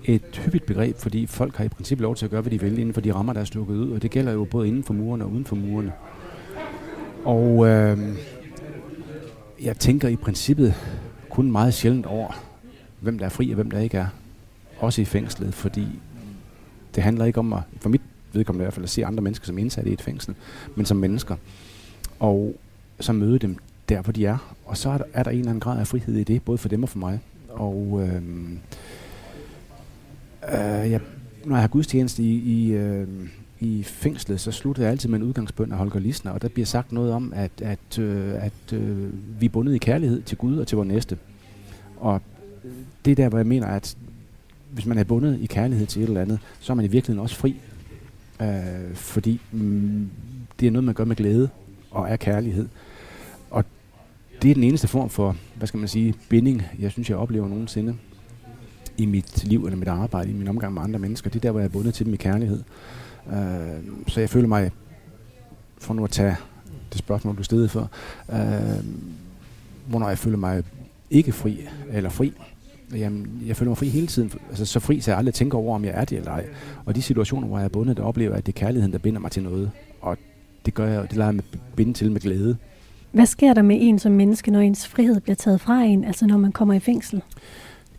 et hyppigt begreb, fordi folk har i princippet lov til at gøre, hvad de vil inden for de rammer, der er stukket ud. Og det gælder jo både inden for murene og uden for murene. Og uh, jeg tænker i princippet kun meget sjældent over, hvem der er fri og hvem der ikke er. Også i fængslet, fordi det handler ikke om at, for mit vedkommende i hvert fald, at se andre mennesker som indsatte i et fængsel, men som mennesker. Og så møde dem der, hvor de er. Og så er der, er der en eller anden grad af frihed i det, både for dem og for mig. Og øhm, øh, øh, jeg, når jeg har gudstjeneste i, i, øh, i fængslet, så slutter jeg altid med en udgangsbøn af Holger Lisner, og der bliver sagt noget om, at, at, øh, at øh, vi er bundet i kærlighed til Gud og til vores næste. Og det er der, hvor jeg mener, at hvis man er bundet i kærlighed til et eller andet, så er man i virkeligheden også fri. Øh, fordi mm, det er noget, man gør med glæde og er kærlighed. Og det er den eneste form for, hvad skal man sige, binding, jeg synes, jeg oplever nogensinde i mit liv eller mit arbejde, i min omgang med andre mennesker. Det er der, hvor jeg er bundet til dem i kærlighed. Øh, så jeg føler mig, for nu at tage det spørgsmål, du stillede for, øh, hvornår jeg føler mig ikke fri, eller fri, Jamen, jeg føler mig fri hele tiden. Altså, så fri, så jeg aldrig tænker over, om jeg er det eller ej. Og de situationer, hvor jeg er bundet, der oplever at det er kærligheden, der binder mig til noget. Og det gør jeg, det lader jeg mig binde til med glæde. Hvad sker der med en som menneske, når ens frihed bliver taget fra en, altså når man kommer i fængsel?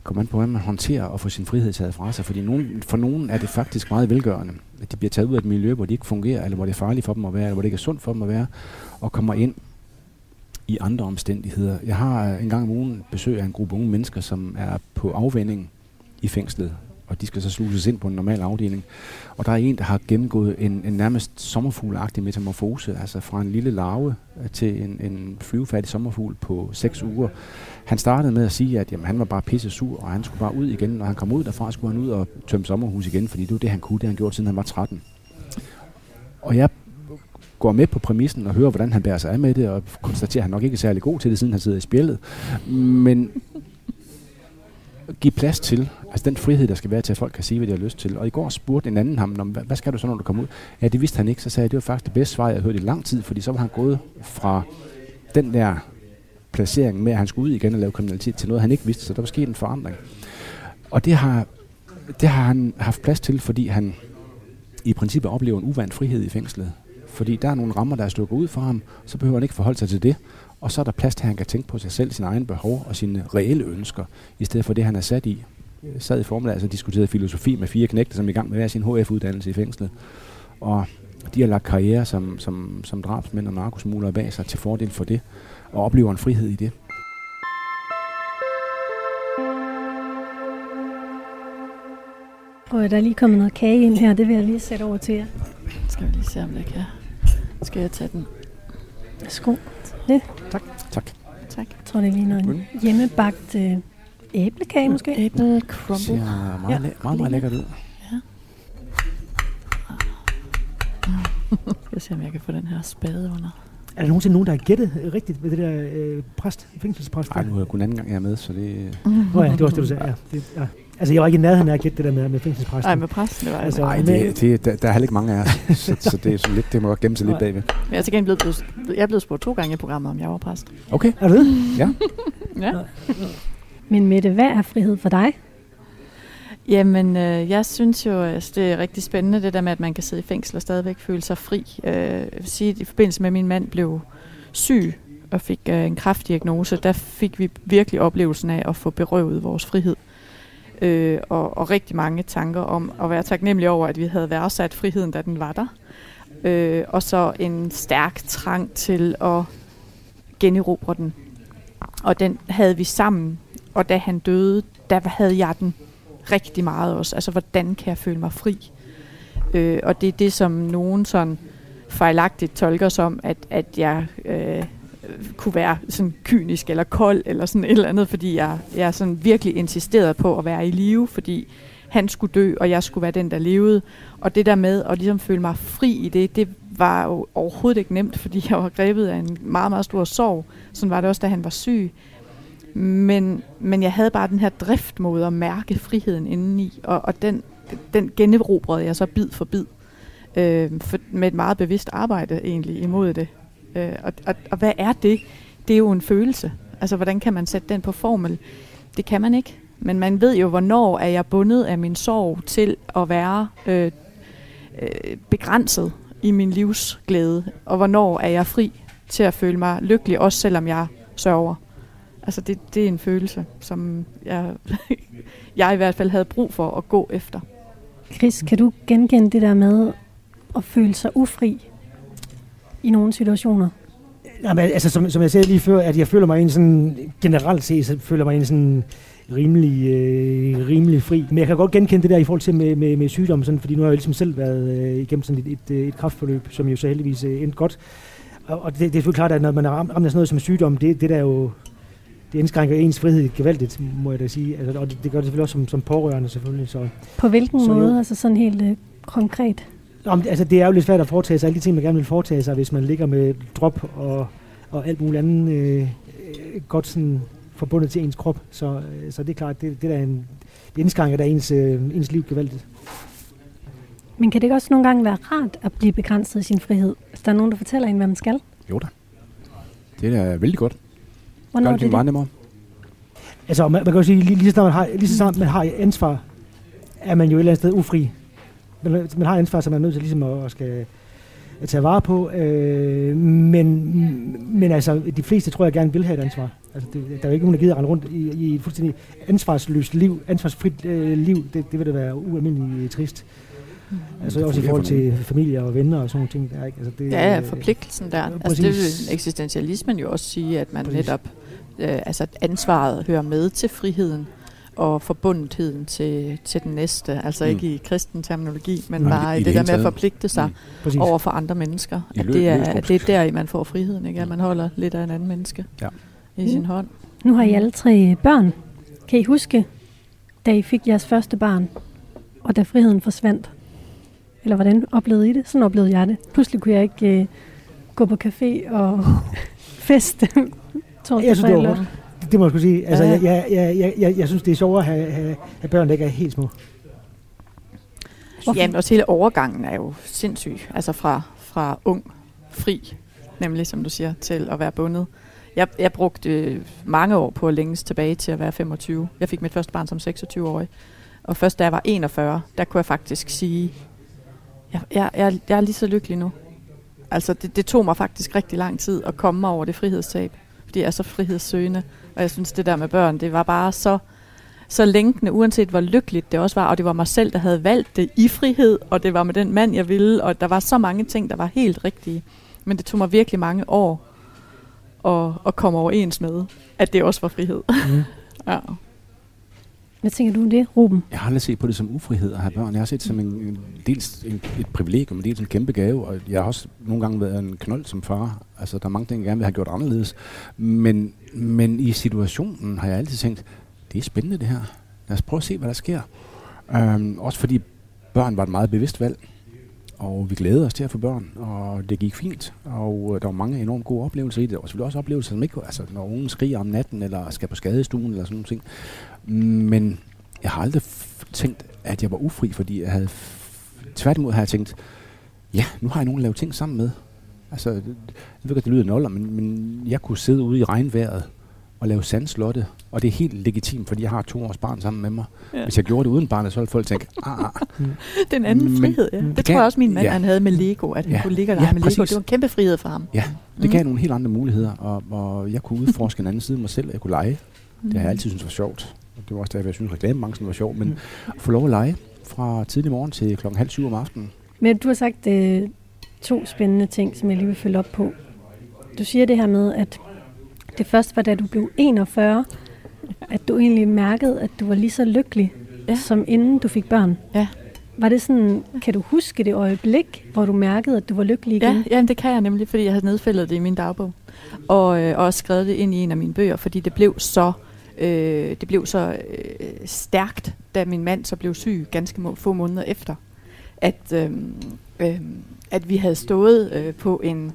Kommer an på, hvordan man håndterer og få sin frihed taget fra sig. Fordi nogen, for nogen er det faktisk meget velgørende, at de bliver taget ud af et miljø, hvor de ikke fungerer, eller hvor det er farligt for dem at være, eller hvor det ikke er sundt for dem at være, og kommer ind i andre omstændigheder. Jeg har øh, en gang om ugen besøg af en gruppe unge mennesker, som er på afvænding i fængslet, og de skal så sluses ind på en normal afdeling. Og der er en, der har gennemgået en, en nærmest sommerfuglagtig metamorfose, altså fra en lille larve øh, til en, en flyvefattig sommerfugl på 6 uger. Han startede med at sige, at jamen, han var bare pisse sur, og han skulle bare ud igen. Når han kom ud derfra, skulle han ud og tømme sommerhus igen, fordi det var det, han kunne. Det han gjort, siden han var 13. Og jeg går med på præmissen og hører, hvordan han bærer sig af med det, og konstaterer, at han nok ikke er særlig god til det, siden han sidder i spjældet. Men give plads til, altså den frihed, der skal være til, at folk kan sige, hvad de har lyst til. Og i går spurgte en anden ham, "Nå, hvad, skal du så, når du kommer ud? Ja, det vidste han ikke. Så sagde jeg, det var faktisk det bedste svar, jeg havde hørt i lang tid, fordi så var han gået fra den der placering med, at han skulle ud igen og lave kriminalitet, til noget, han ikke vidste, så der var sket en forandring. Og det har, det har han haft plads til, fordi han i princippet oplever en uvant frihed i fængslet. Fordi der er nogle rammer, der er stukket ud for ham, så behøver han ikke forholde sig til det. Og så er der plads til, at han kan tænke på sig selv, sine egne behov og sine reelle ønsker, i stedet for det, han er sat i. Jeg sad i formiddag altså diskuterede filosofi med fire knægte, som er i gang med hver sin HF-uddannelse i fængslet. Og de har lagt karriere som, som, som drabsmænd og narkosmuglere bag sig til fordel for det, og oplever en frihed i det. Prøv at der er lige kommet noget kage ind her, det vil jeg lige sætte over til jer. Skal vi lige se, om jeg kan... Skal jeg tage den? Værsgo. Det. Tak. Tak. Tak. Jeg tror, det er lige noget hjemmebagt øh, æblekage måske. Æble Det crumble. ser meget, Ja, ja, meget, meget, meget lækkert ud. Jeg ser, om jeg kan få den her spade under. Er der nogensinde nogen, der har gættet rigtigt ved det der øh, præst, fængselspræst? Ej, nu er jeg kun anden gang, jeg er med, så det... Nå ja, det var også det, du sagde. Ja, det, ja. Altså, jeg var ikke i nærheden af at gætte det der med, med fængselspræsten. Nej, med præsten, det var Altså. Nej, det, det, der, der er heller ikke mange af os, så, så det er sådan lidt, det må godt gemme sig lidt bagved. Men jeg er til gengæld blevet, jeg er blevet spurgt to gange i programmet, om jeg var præst. Okay, Er du det? Ja. Men Mette, hvad er frihed for dig? Jamen, øh, jeg synes jo, altså, det er rigtig spændende, det der med, at man kan sidde i fængsel og stadigvæk føle sig fri. Øh, jeg vil sige, at i forbindelse med, at min mand blev syg og fik øh, en kraftdiagnose, der fik vi virkelig oplevelsen af at få berøvet vores frihed. Øh, og, og rigtig mange tanker om at være taknemmelig over, at vi havde værdsat friheden, da den var der. Øh, og så en stærk trang til at generobre den. Og den havde vi sammen. Og da han døde, der havde jeg den rigtig meget også. Altså, hvordan kan jeg føle mig fri? Øh, og det er det, som nogen sådan fejlagtigt tolker som, at, at jeg øh, Øh, kunne være sådan kynisk eller kold eller sådan et eller andet, fordi jeg, jeg sådan virkelig insisterede på at være i live, fordi han skulle dø, og jeg skulle være den, der levede. Og det der med at ligesom føle mig fri i det, det var jo overhovedet ikke nemt, fordi jeg var grebet af en meget, meget stor sorg. Sådan var det også, da han var syg. Men, men jeg havde bare den her drift mod at mærke friheden indeni, og, og den, den generobrede jeg så bid for bid. Øh, for, med et meget bevidst arbejde egentlig imod det. Øh, og, og, og hvad er det? Det er jo en følelse. Altså, hvordan kan man sætte den på formel? Det kan man ikke. Men man ved jo, hvornår er jeg bundet af min sorg til at være øh, øh, begrænset i min livsglæde, og hvornår er jeg fri til at føle mig lykkelig, også selvom jeg sørger. Altså det, det er en følelse, som jeg, jeg i hvert fald havde brug for at gå efter. Chris, kan du genkende det der med at føle sig ufri i nogle situationer? Jamen, altså, som, som jeg sagde lige før, at jeg føler mig en sådan, generelt set, så føler mig en sådan rimelig, øh, rimelig fri. Men jeg kan godt genkende det der i forhold til med, med, med sygdom, sådan, fordi nu har jeg jo ligesom selv været øh, igennem sådan et, et, et kraftforløb, som jo så heldigvis øh, endte godt. Og, og det, det er selvfølgelig klart, at når man er ramt, ramt af sådan noget som sygdom, det, det der er jo, det indskrænker ens frihed gevaldigt, må jeg da sige. Altså, og det, det gør det selvfølgelig også som, som pårørende selvfølgelig. Så, På hvilken Så jo. måde? Altså sådan helt øh, konkret? Nå, men, altså, det er jo lidt svært at foretage sig alle de ting, man gerne vil foretage sig, hvis man ligger med drop og, og alt muligt andet øh, øh, godt sådan forbundet til ens krop. Så, øh, så det er klart, det, det, der er en, det indskrænker der ens, øh, ens liv gevaldigt. Men kan det ikke også nogle gange være rart at blive begrænset i sin frihed? Hvis der er nogen, der fortæller en, hvad man skal? Jo da. Det er vældig godt. Hvornår Gør er det det meget nemmere. Altså, man, man kan jo sige, lige, lige, så snart man har, lige så snart man har ansvar, er man jo et eller andet sted ufri. Man, man har ansvar, så man er nødt til ligesom at, at skal at tage vare på. Øh, men, men altså, de fleste tror jeg gerne vil have et ansvar. Altså, det, der er jo ikke nogen, der gider at rende rundt i, i et fuldstændig ansvarsløst liv, ansvarsfrit øh, liv. Det, det vil da være ualmindeligt trist. Altså også i forhold for til familie og venner og sådan nogle ting. Der, ikke? Altså, det, Ja, ja, øh, forpligtelsen der. ja, Altså det præcis. vil eksistentialismen jo også sige, at man Præcis. netop, øh, altså at ansvaret hører med til friheden og forbundetheden til, til den næste. Altså Mm. mm. ikke i kristen terminologi, men Nej, bare i det det, der med at forpligte sig Mm. Over for andre mennesker. I At lø- det, er, at det er der, i man får friheden, ikke? At man holder lidt af en anden menneske Ja. i Mm. sin hånd. Nu har I alle tre børn. Kan I huske, da I fik jeres første barn, og da friheden forsvandt? Eller hvordan oplevede I det? Sådan oplevede jeg det. Pludselig kunne jeg ikke øh, gå på café og feste Jeg synes, det var hårdt. Det, det må jeg skulle sige. Altså, Ja. jeg, jeg, jeg, jeg, jeg, jeg synes, det er sjovere at have, have, have børn, der ikke er helt små. Hvorfor? Ja, men også hele overgangen er jo sindssyg. Altså fra, fra ung, fri, nemlig som du siger, til at være bundet. Jeg, jeg brugte øh, mange år på at længes tilbage til at være 25. Jeg fik mit første barn som 26-årig. Og først da jeg var 41, der kunne jeg faktisk sige, jeg, jeg, jeg, jeg er lige så lykkelig nu. Altså det, det tog mig faktisk rigtig lang tid at komme mig over det frihedstab. Fordi jeg er så frihedssøgende. Og jeg synes, det der med børn, det var bare så så længtende, uanset hvor lykkeligt det også var, og det var mig selv, der havde valgt det i frihed, og det var med den mand, jeg ville, og der var så mange ting, der var helt rigtige. Men det tog mig virkelig mange år at, at komme overens med, at det også var frihed. Mm. ja. Hvad tænker du om det, Ruben? Jeg har aldrig set på det som ufrihed at have børn. Jeg har set det som en, en dels en, et privilegium, dels en kæmpe gave, og jeg har også nogle gange været en knold som far. Altså, der er mange ting, jeg gerne vil have gjort anderledes. Men, men i situationen har jeg altid tænkt, det er spændende det her. Lad os prøve at se, hvad der sker. Øhm, også fordi børn var et meget bevidst valg, og vi glædede os til at få børn, og det gik fint, og øh, der var mange enormt gode oplevelser i det. Der var selvfølgelig også oplevelser, som ikke altså når ungen skriger om natten, eller skal på skadestuen, eller sådan nogle ting. Men jeg har aldrig f- tænkt, at jeg var ufri, fordi jeg havde... f- Tværtimod har jeg tænkt, ja, nu har jeg nogen at lave ting sammen med. Altså, jeg ved godt, det lyder noller, men, men jeg kunne sidde ude i regnvejret at lave sandslotte, og det er helt legitimt, fordi jeg har to års barn sammen med mig. Ja. Ja. Hvis jeg gjorde det uden barnet, så ville folk tænke, ah, ah. Det er en anden Men- frihed, ja. det Det kan- tror jeg også, min mand ja. han havde med Lego, at han Ja. kunne ligge og Ja, lege med Lego. præcis. Det var en kæmpe frihed for ham. Ja, det Mm. gav nogle helt andre muligheder, og, og jeg kunne udforske en anden side af mig selv, og jeg kunne lege. Det har jeg altid syntes var sjovt. Og det var også derfor, jeg synes, at reklamebranchen var sjov. Men Mm. at få lov at lege fra tidlig morgen til klokken halv syv om aftenen. Men du har sagt øh, to spændende ting, som jeg lige vil følge op på. Du siger det her med, at det første var, da du blev 41, at du egentlig mærkede, at du var lige så lykkelig, Ja. som inden du fik børn. Ja. Var det sådan, kan du huske det øjeblik, hvor du mærkede, at du var lykkelig igen? Ja, ja, det kan jeg nemlig, fordi jeg har nedfældet det i min dagbog. Og øh, også skrevet det ind i en af mine bøger, fordi det blev så, øh, det blev så øh, stærkt, da min mand så blev syg ganske må, få måneder efter. At, øh, øh, at vi havde stået øh, på en,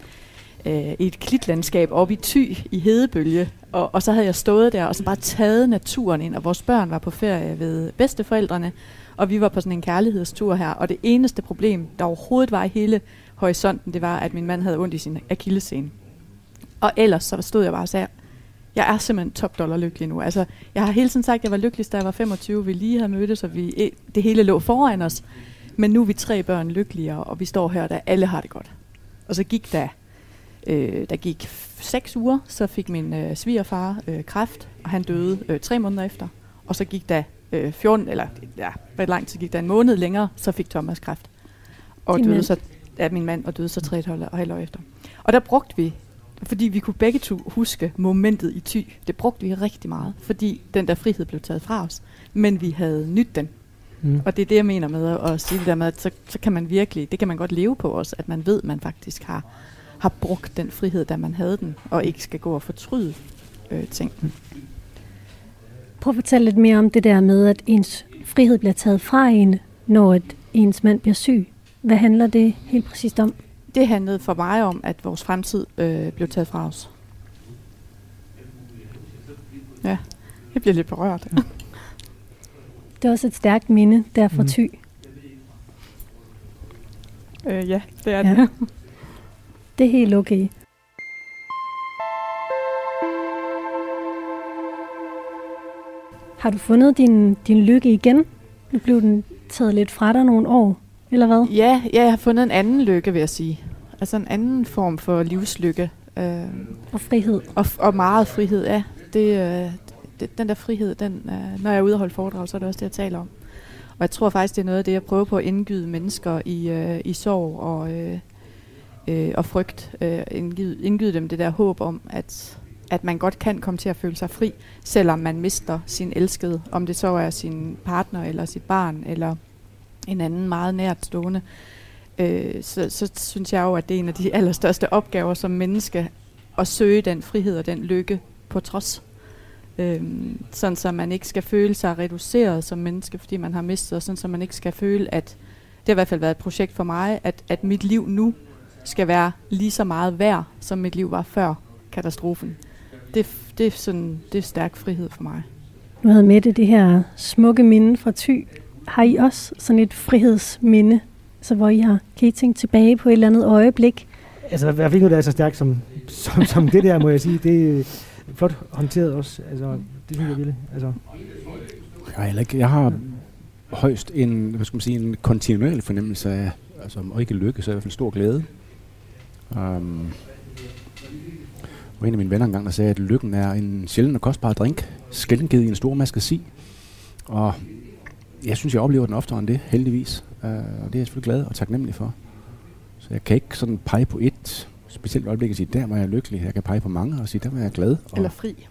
øh, i et klitlandskab oppe i Thy i Hedebølge, og, og så havde jeg stået der og så bare taget naturen ind, og vores børn var på ferie ved bedsteforældrene, og vi var på sådan en kærlighedstur her, og det eneste problem, der overhovedet var i hele horisonten, det var, at min mand havde ondt i sin akillescene. Og ellers så stod jeg bare og sagde, jeg er simpelthen top dollar lykkelig nu. Altså, jeg har hele tiden sagt, at jeg var lykkelig, da jeg var 25. Vi lige havde mødtes, og vi, det hele lå foran os. Men nu er vi tre børn lykkeligere, og vi står her, der alle har det godt. Og så gik der, øh, der gik seks uger, så fik min øh, svigerfar øh, kræft, og han døde øh, tre måneder efter. Og så gik der øh, 14, eller ja, hvor lang tid gik der, en måned længere, så fik Thomas kræft. Og Din døde mand. så, ja, min mand, og døde så tre og halvt år efter. Og der brugte vi, fordi vi kunne begge to huske momentet i ty, det brugte vi rigtig meget, fordi den der frihed blev taget fra os. Men vi havde nyt den. Mm. Og det er det, jeg mener med at, at sige det der med, at så, så kan man virkelig, det kan man godt leve på os, at man ved, at man faktisk har, har brugt den frihed, da man havde den, og ikke skal gå og fortryde øh, ting. Prøv at fortælle lidt mere om det der med, at ens frihed bliver taget fra en, når et, ens mand bliver syg. Hvad handler det helt præcist om? Det handlede for mig om, at vores fremtid øh, blev taget fra os. Ja, jeg bliver lidt berørt. Det er også et stærkt minde der fra Mm. Thy. øh, ja, det er Ja. det. Det er helt okay. Har du fundet din, din lykke igen? Nu blev den taget lidt fra dig nogle år, eller hvad? Ja, ja, jeg har fundet en anden lykke, vil jeg sige. Altså en anden form for livslykke. Øh, Og frihed. og, og meget frihed, ja. Det, øh, det, den der frihed, den, øh, når jeg er ude og holde foredrag, så er det også det, jeg taler om. Og jeg tror faktisk, det er noget af det, jeg prøver på at indgyde mennesker i, øh, i sorg og, øh, øh, og frygt. Øh, indgyde, indgyde dem det der håb om, at, at man godt kan komme til at føle sig fri, selvom man mister sin elskede. Om det så er sin partner, eller sit barn, eller en anden meget nært stående. Øh, så, så synes jeg jo, at det er en af de allerstørste opgaver som menneske, at søge den frihed og den lykke på trods. Øhm, sådan så man ikke skal føle sig reduceret som menneske, fordi man har mistet, og sådan så man ikke skal føle, at det har i hvert fald været et projekt for mig, at, at mit liv nu skal være lige så meget værd, som mit liv var før katastrofen. Det, det, er sådan, det er stærk frihed for mig. Nu havde Mette det her smukke minde fra Thy. Har I også sådan et frihedsminde, så hvor I har, kan I tænke tilbage på et eller andet øjeblik? Altså, jeg fik noget, der er så stærkt som, som, som det der, må jeg sige. Det flot håndteret også. Altså, det synes jeg virkelig. Altså, Jeg har, heller ikke, jeg har højst en, hvad skal man sige, en kontinuerlig fornemmelse af, altså om ikke lykke, så i hvert fald stor glæde. Øhm, um, og en af mine venner engang, der sagde, at lykken er en sjælden og kostbar drink, skældengivet i en stor maske si. Og jeg synes, jeg oplever den oftere end det, heldigvis. Uh, og det er jeg selvfølgelig glad og taknemmelig for. Så jeg kan ikke sådan pege på et specielt øjeblik og sige, der var jeg lykkelig. Jeg kan pege på mange og sige, der var jeg glad. Og, Eller fri.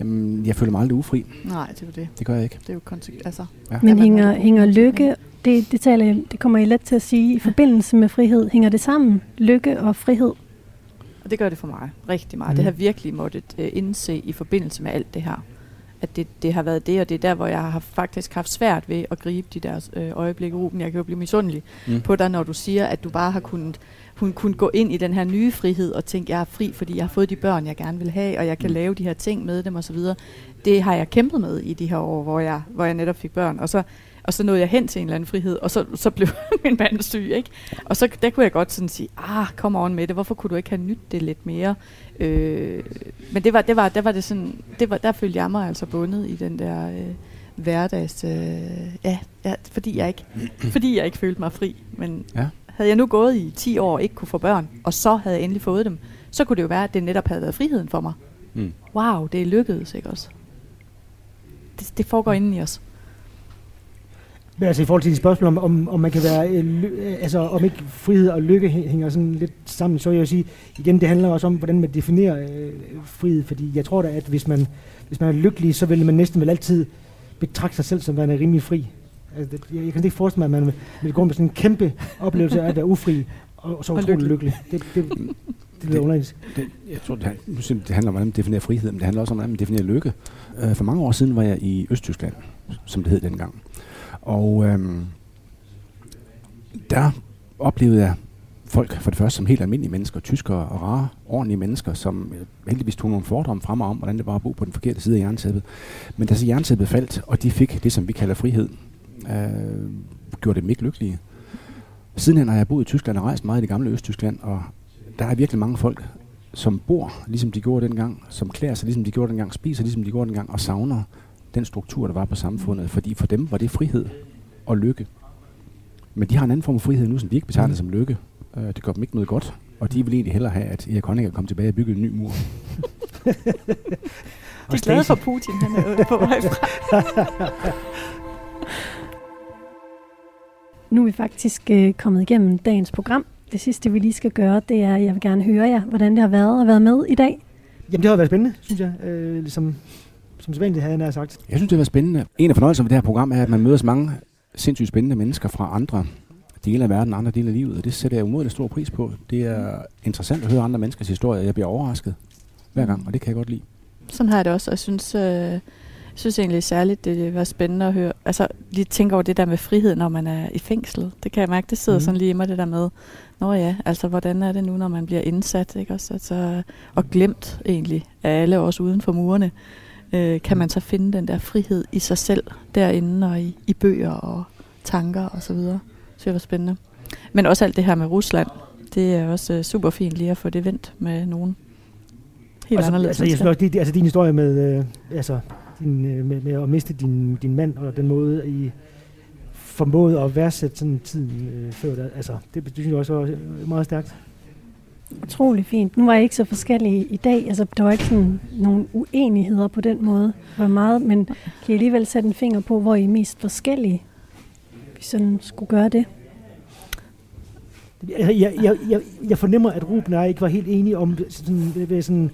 jamen, jeg føler mig aldrig ufri. Nej, det er jo det. Det gør jeg ikke. Det er jo konsekvent. Altså, Ja. Men hænger, hænger lykke, det, det, taler, det kommer I let til at sige, i forbindelse med frihed. Hænger det sammen, lykke og frihed? Og det gør det for mig rigtig meget. Mm. Det har virkelig måttet øh, indse i forbindelse med alt det her. At det, det har været det, og det er der, hvor jeg har faktisk haft svært ved at gribe de der øh, øjeblikke. Ruben, jeg kan jo blive misundelig mm. på dig, når du siger, at du bare har kunnet, hun kunne gå ind i den her nye frihed og tænke, jeg er fri, fordi jeg har fået de børn, jeg gerne vil have, og jeg kan Mm. lave de her ting med dem osv. Det har jeg kæmpet med i de her år, hvor jeg, hvor jeg netop fik børn. Og så Og så nåede jeg hen til en eller anden frihed, og så, så blev min mand syg, ikke? Og så der kunne jeg godt sådan sige, ah, kom on med det, hvorfor kunne du ikke have nyt det lidt mere? Øh, men det var, det var, der var det sådan, det var, der følte jeg mig altså bundet i den der øh, hverdags, øh, ja, ja, fordi jeg ikke, fordi jeg ikke følte mig fri. Men Ja. Havde jeg nu gået i 10 år og ikke kunne få børn, og så havde jeg endelig fået dem, så kunne det jo være, at det netop havde været friheden for mig. Mm. Wow, det er lykkedes, ikke også? Det, det foregår inden i os. Men altså i forhold til de spørgsmål om, om, om man kan være, øh, øh, altså om ikke frihed og lykke hæ- hænger sådan lidt sammen, så vil jeg sige, igen, det handler også om, hvordan man definerer øh, frihed, fordi jeg tror da, at hvis man, hvis man er lykkelig, så vil man næsten vel altid betragte sig selv som værende rimelig fri. Altså, det, jeg, jeg kan ikke forestille mig, at man vil, gå med sådan en kæmpe oplevelse af at være ufri, og, og så utrolig lykkelig. lykkelig. Det, det, det lyder underligt. Det, jeg tror, det, han- nu siger jeg, det handler om, hvordan man definerer frihed, men det handler også om, hvordan man definerer lykke. Øh, for mange år siden var jeg i Østtyskland, som det hed dengang. Og øhm, der oplevede jeg folk for det første som helt almindelige mennesker, tyskere og rare, ordentlige mennesker, som øh, heldigvis tog nogle fordomme frem om, hvordan det var at bo på den forkerte side af jerntæppet. Men da så jerntæppet faldt, og de fik det, som vi kalder frihed, øh, gjorde dem ikke lykkelige. Sidenhen har jeg boet i Tyskland og rejst meget i det gamle Østtyskland, og der er virkelig mange folk, som bor, ligesom de gjorde dengang, som klæder sig, ligesom de gjorde dengang, spiser, ligesom de gjorde dengang, og savner den struktur, der var på samfundet. Fordi for dem var det frihed og lykke. Men de har en anden form for frihed nu, som de ikke betegner som lykke. Øh, Det gør dem ikke noget godt. Og de vil egentlig hellere have, at Erik Honecker kommer tilbage og bygger en ny mur. De er glade for Putin, han er på vej fra. Nu er vi faktisk øh, kommet igennem dagens program. Det sidste, vi lige skal gøre, det er, at jeg vil gerne høre jer, hvordan det har været at være med i dag. Jamen det har været spændende, synes jeg, øh, som, som sædvanligt havde jeg nær sagt. Jeg synes, det var spændende. En af fornøjelserne ved det her program er, at man møder så mange sindssygt spændende mennesker fra andre dele af verden, andre dele af livet, og det sætter jeg umådelig stor pris på. Det er interessant at høre andre menneskers historier. Jeg bliver overrasket hver gang, og det kan jeg godt lide. Sådan har jeg det også, og jeg synes, øh, jeg synes egentlig særligt, det var spændende at høre. Altså, lige tænke over det der med frihed, når man er i fængslet. Det kan jeg mærke, det sidder mm. sådan lige i mig, det der med, Nå ja, altså hvordan er det nu, når man bliver indsat, ikke også? Altså, og glemt egentlig af alle os uden for murene. Øh, kan man så finde den der frihed i sig selv derinde og i, i bøger og tanker og så videre. Så det var spændende. Men også alt det her med Rusland, det er også øh, super fint lige at få det vendt med nogen. Helt altså, anderledes. altså, jeg synes også, det, altså din historie med, øh, altså, din, øh, med, med at miste din, din mand, og den måde, I formåede at værdsætte sådan tiden øh, før, der, altså, det, det synes jeg også var øh, meget stærkt. Utrolig fint. Nu var jeg ikke så forskellige i dag. Altså, der var ikke sådan nogle uenigheder på den måde. Var meget, men kan I alligevel sætte en finger på, hvor I er mest forskellige? Vi sådan skulle gøre det. Jeg, jeg, jeg, jeg, jeg fornemmer, at Ruben og jeg ikke var helt enige om sådan, sådan,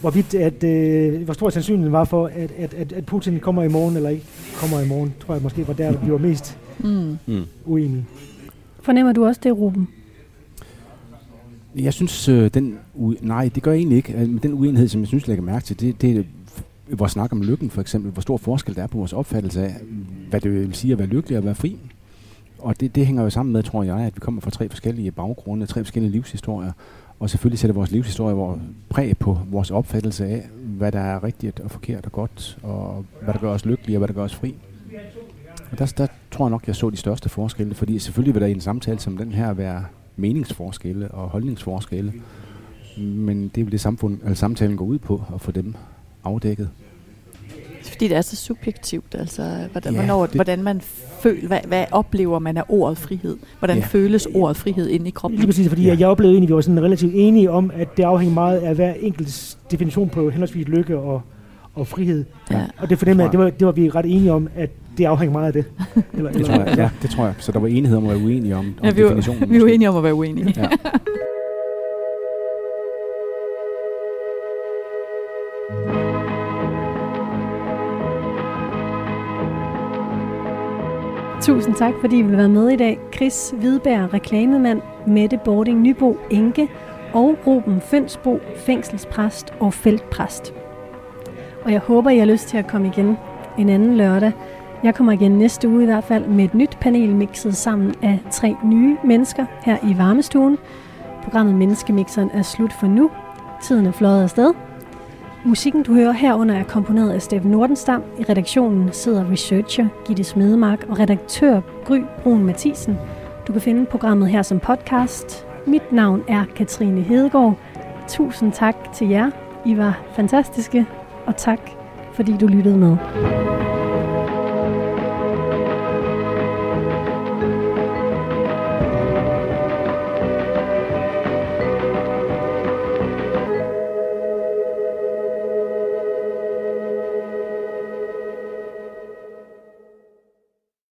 hvorvidt, at, øh, hvor stor sandsynligheden var for, at, at, at, at Putin kommer i morgen eller ikke kommer i morgen. Tror jeg måske var der, vi var mest Mm. Mm. uenige. Fornemmer du også det, Ruben? Jeg synes, øh, den u- nej, det gør jeg egentlig ikke. Men den uenighed, som jeg synes, jeg lægger mærke til, det, det er vores snak om lykken, for eksempel. Hvor stor forskel der er på vores opfattelse af, hvad det vil sige at være lykkelig og være fri. Og det, det hænger jo sammen med, tror jeg, at vi kommer fra tre forskellige baggrunde, tre forskellige livshistorier. Og selvfølgelig sætter vores livshistorie vores præg på vores opfattelse af, hvad der er rigtigt og forkert og godt, og hvad der gør os lykkelige og hvad der gør os fri. Og der, der tror jeg nok, jeg så de største forskelle, fordi selvfølgelig vil der i en samtale som den her være meningsforskelle og holdningsforskelle. Men det er vel det samfund, eller samtalen går ud på, at få dem afdækket. Fordi det er så subjektivt, altså hvordan, Ja, hvornår, det- hvordan man føler, hvad, hvad oplever man af ordet frihed? Hvordan Ja. føles ordet frihed inde i kroppen? Lige præcis, fordi Ja. jeg oplevede egentlig, at vi var sådan relativt enige om, at det afhænger meget af hver enkelts definition på henholdsvis lykke og, og frihed. Ja. Og det fornemmer jeg, det var, det var vi ret enige om, at det afhænger meget af det. Eller, Det tror jeg, ja, det tror jeg. Så der var enighed om at være uenige om, om Ja, vi, var, definitionen. vi var enige om at være uenige. Ja. Tusind tak, fordi I vil være med i dag. Chris Hvidberg, reklamemand, Mette Bording Nybo, enke, og Ruben Fønsbo, fængselspræst og feltpræst. Og jeg håber, I har lyst til at komme igen en anden lørdag. Jeg kommer igen næste uge i hvert fald med et nyt panel mixet sammen af tre nye mennesker her i varmestuen. Programmet Menneskemixeren er slut for nu. Tiden er fløjet afsted. Musikken, du hører herunder, er komponeret af Steffen Nordenstam. I redaktionen sidder researcher Gitte Smedemark og redaktør Gry Brun Mathisen. Du kan finde programmet her som podcast. Mit navn er Katrine Hedegaard. Tusind tak til jer. I var fantastiske, og tak fordi du lyttede med.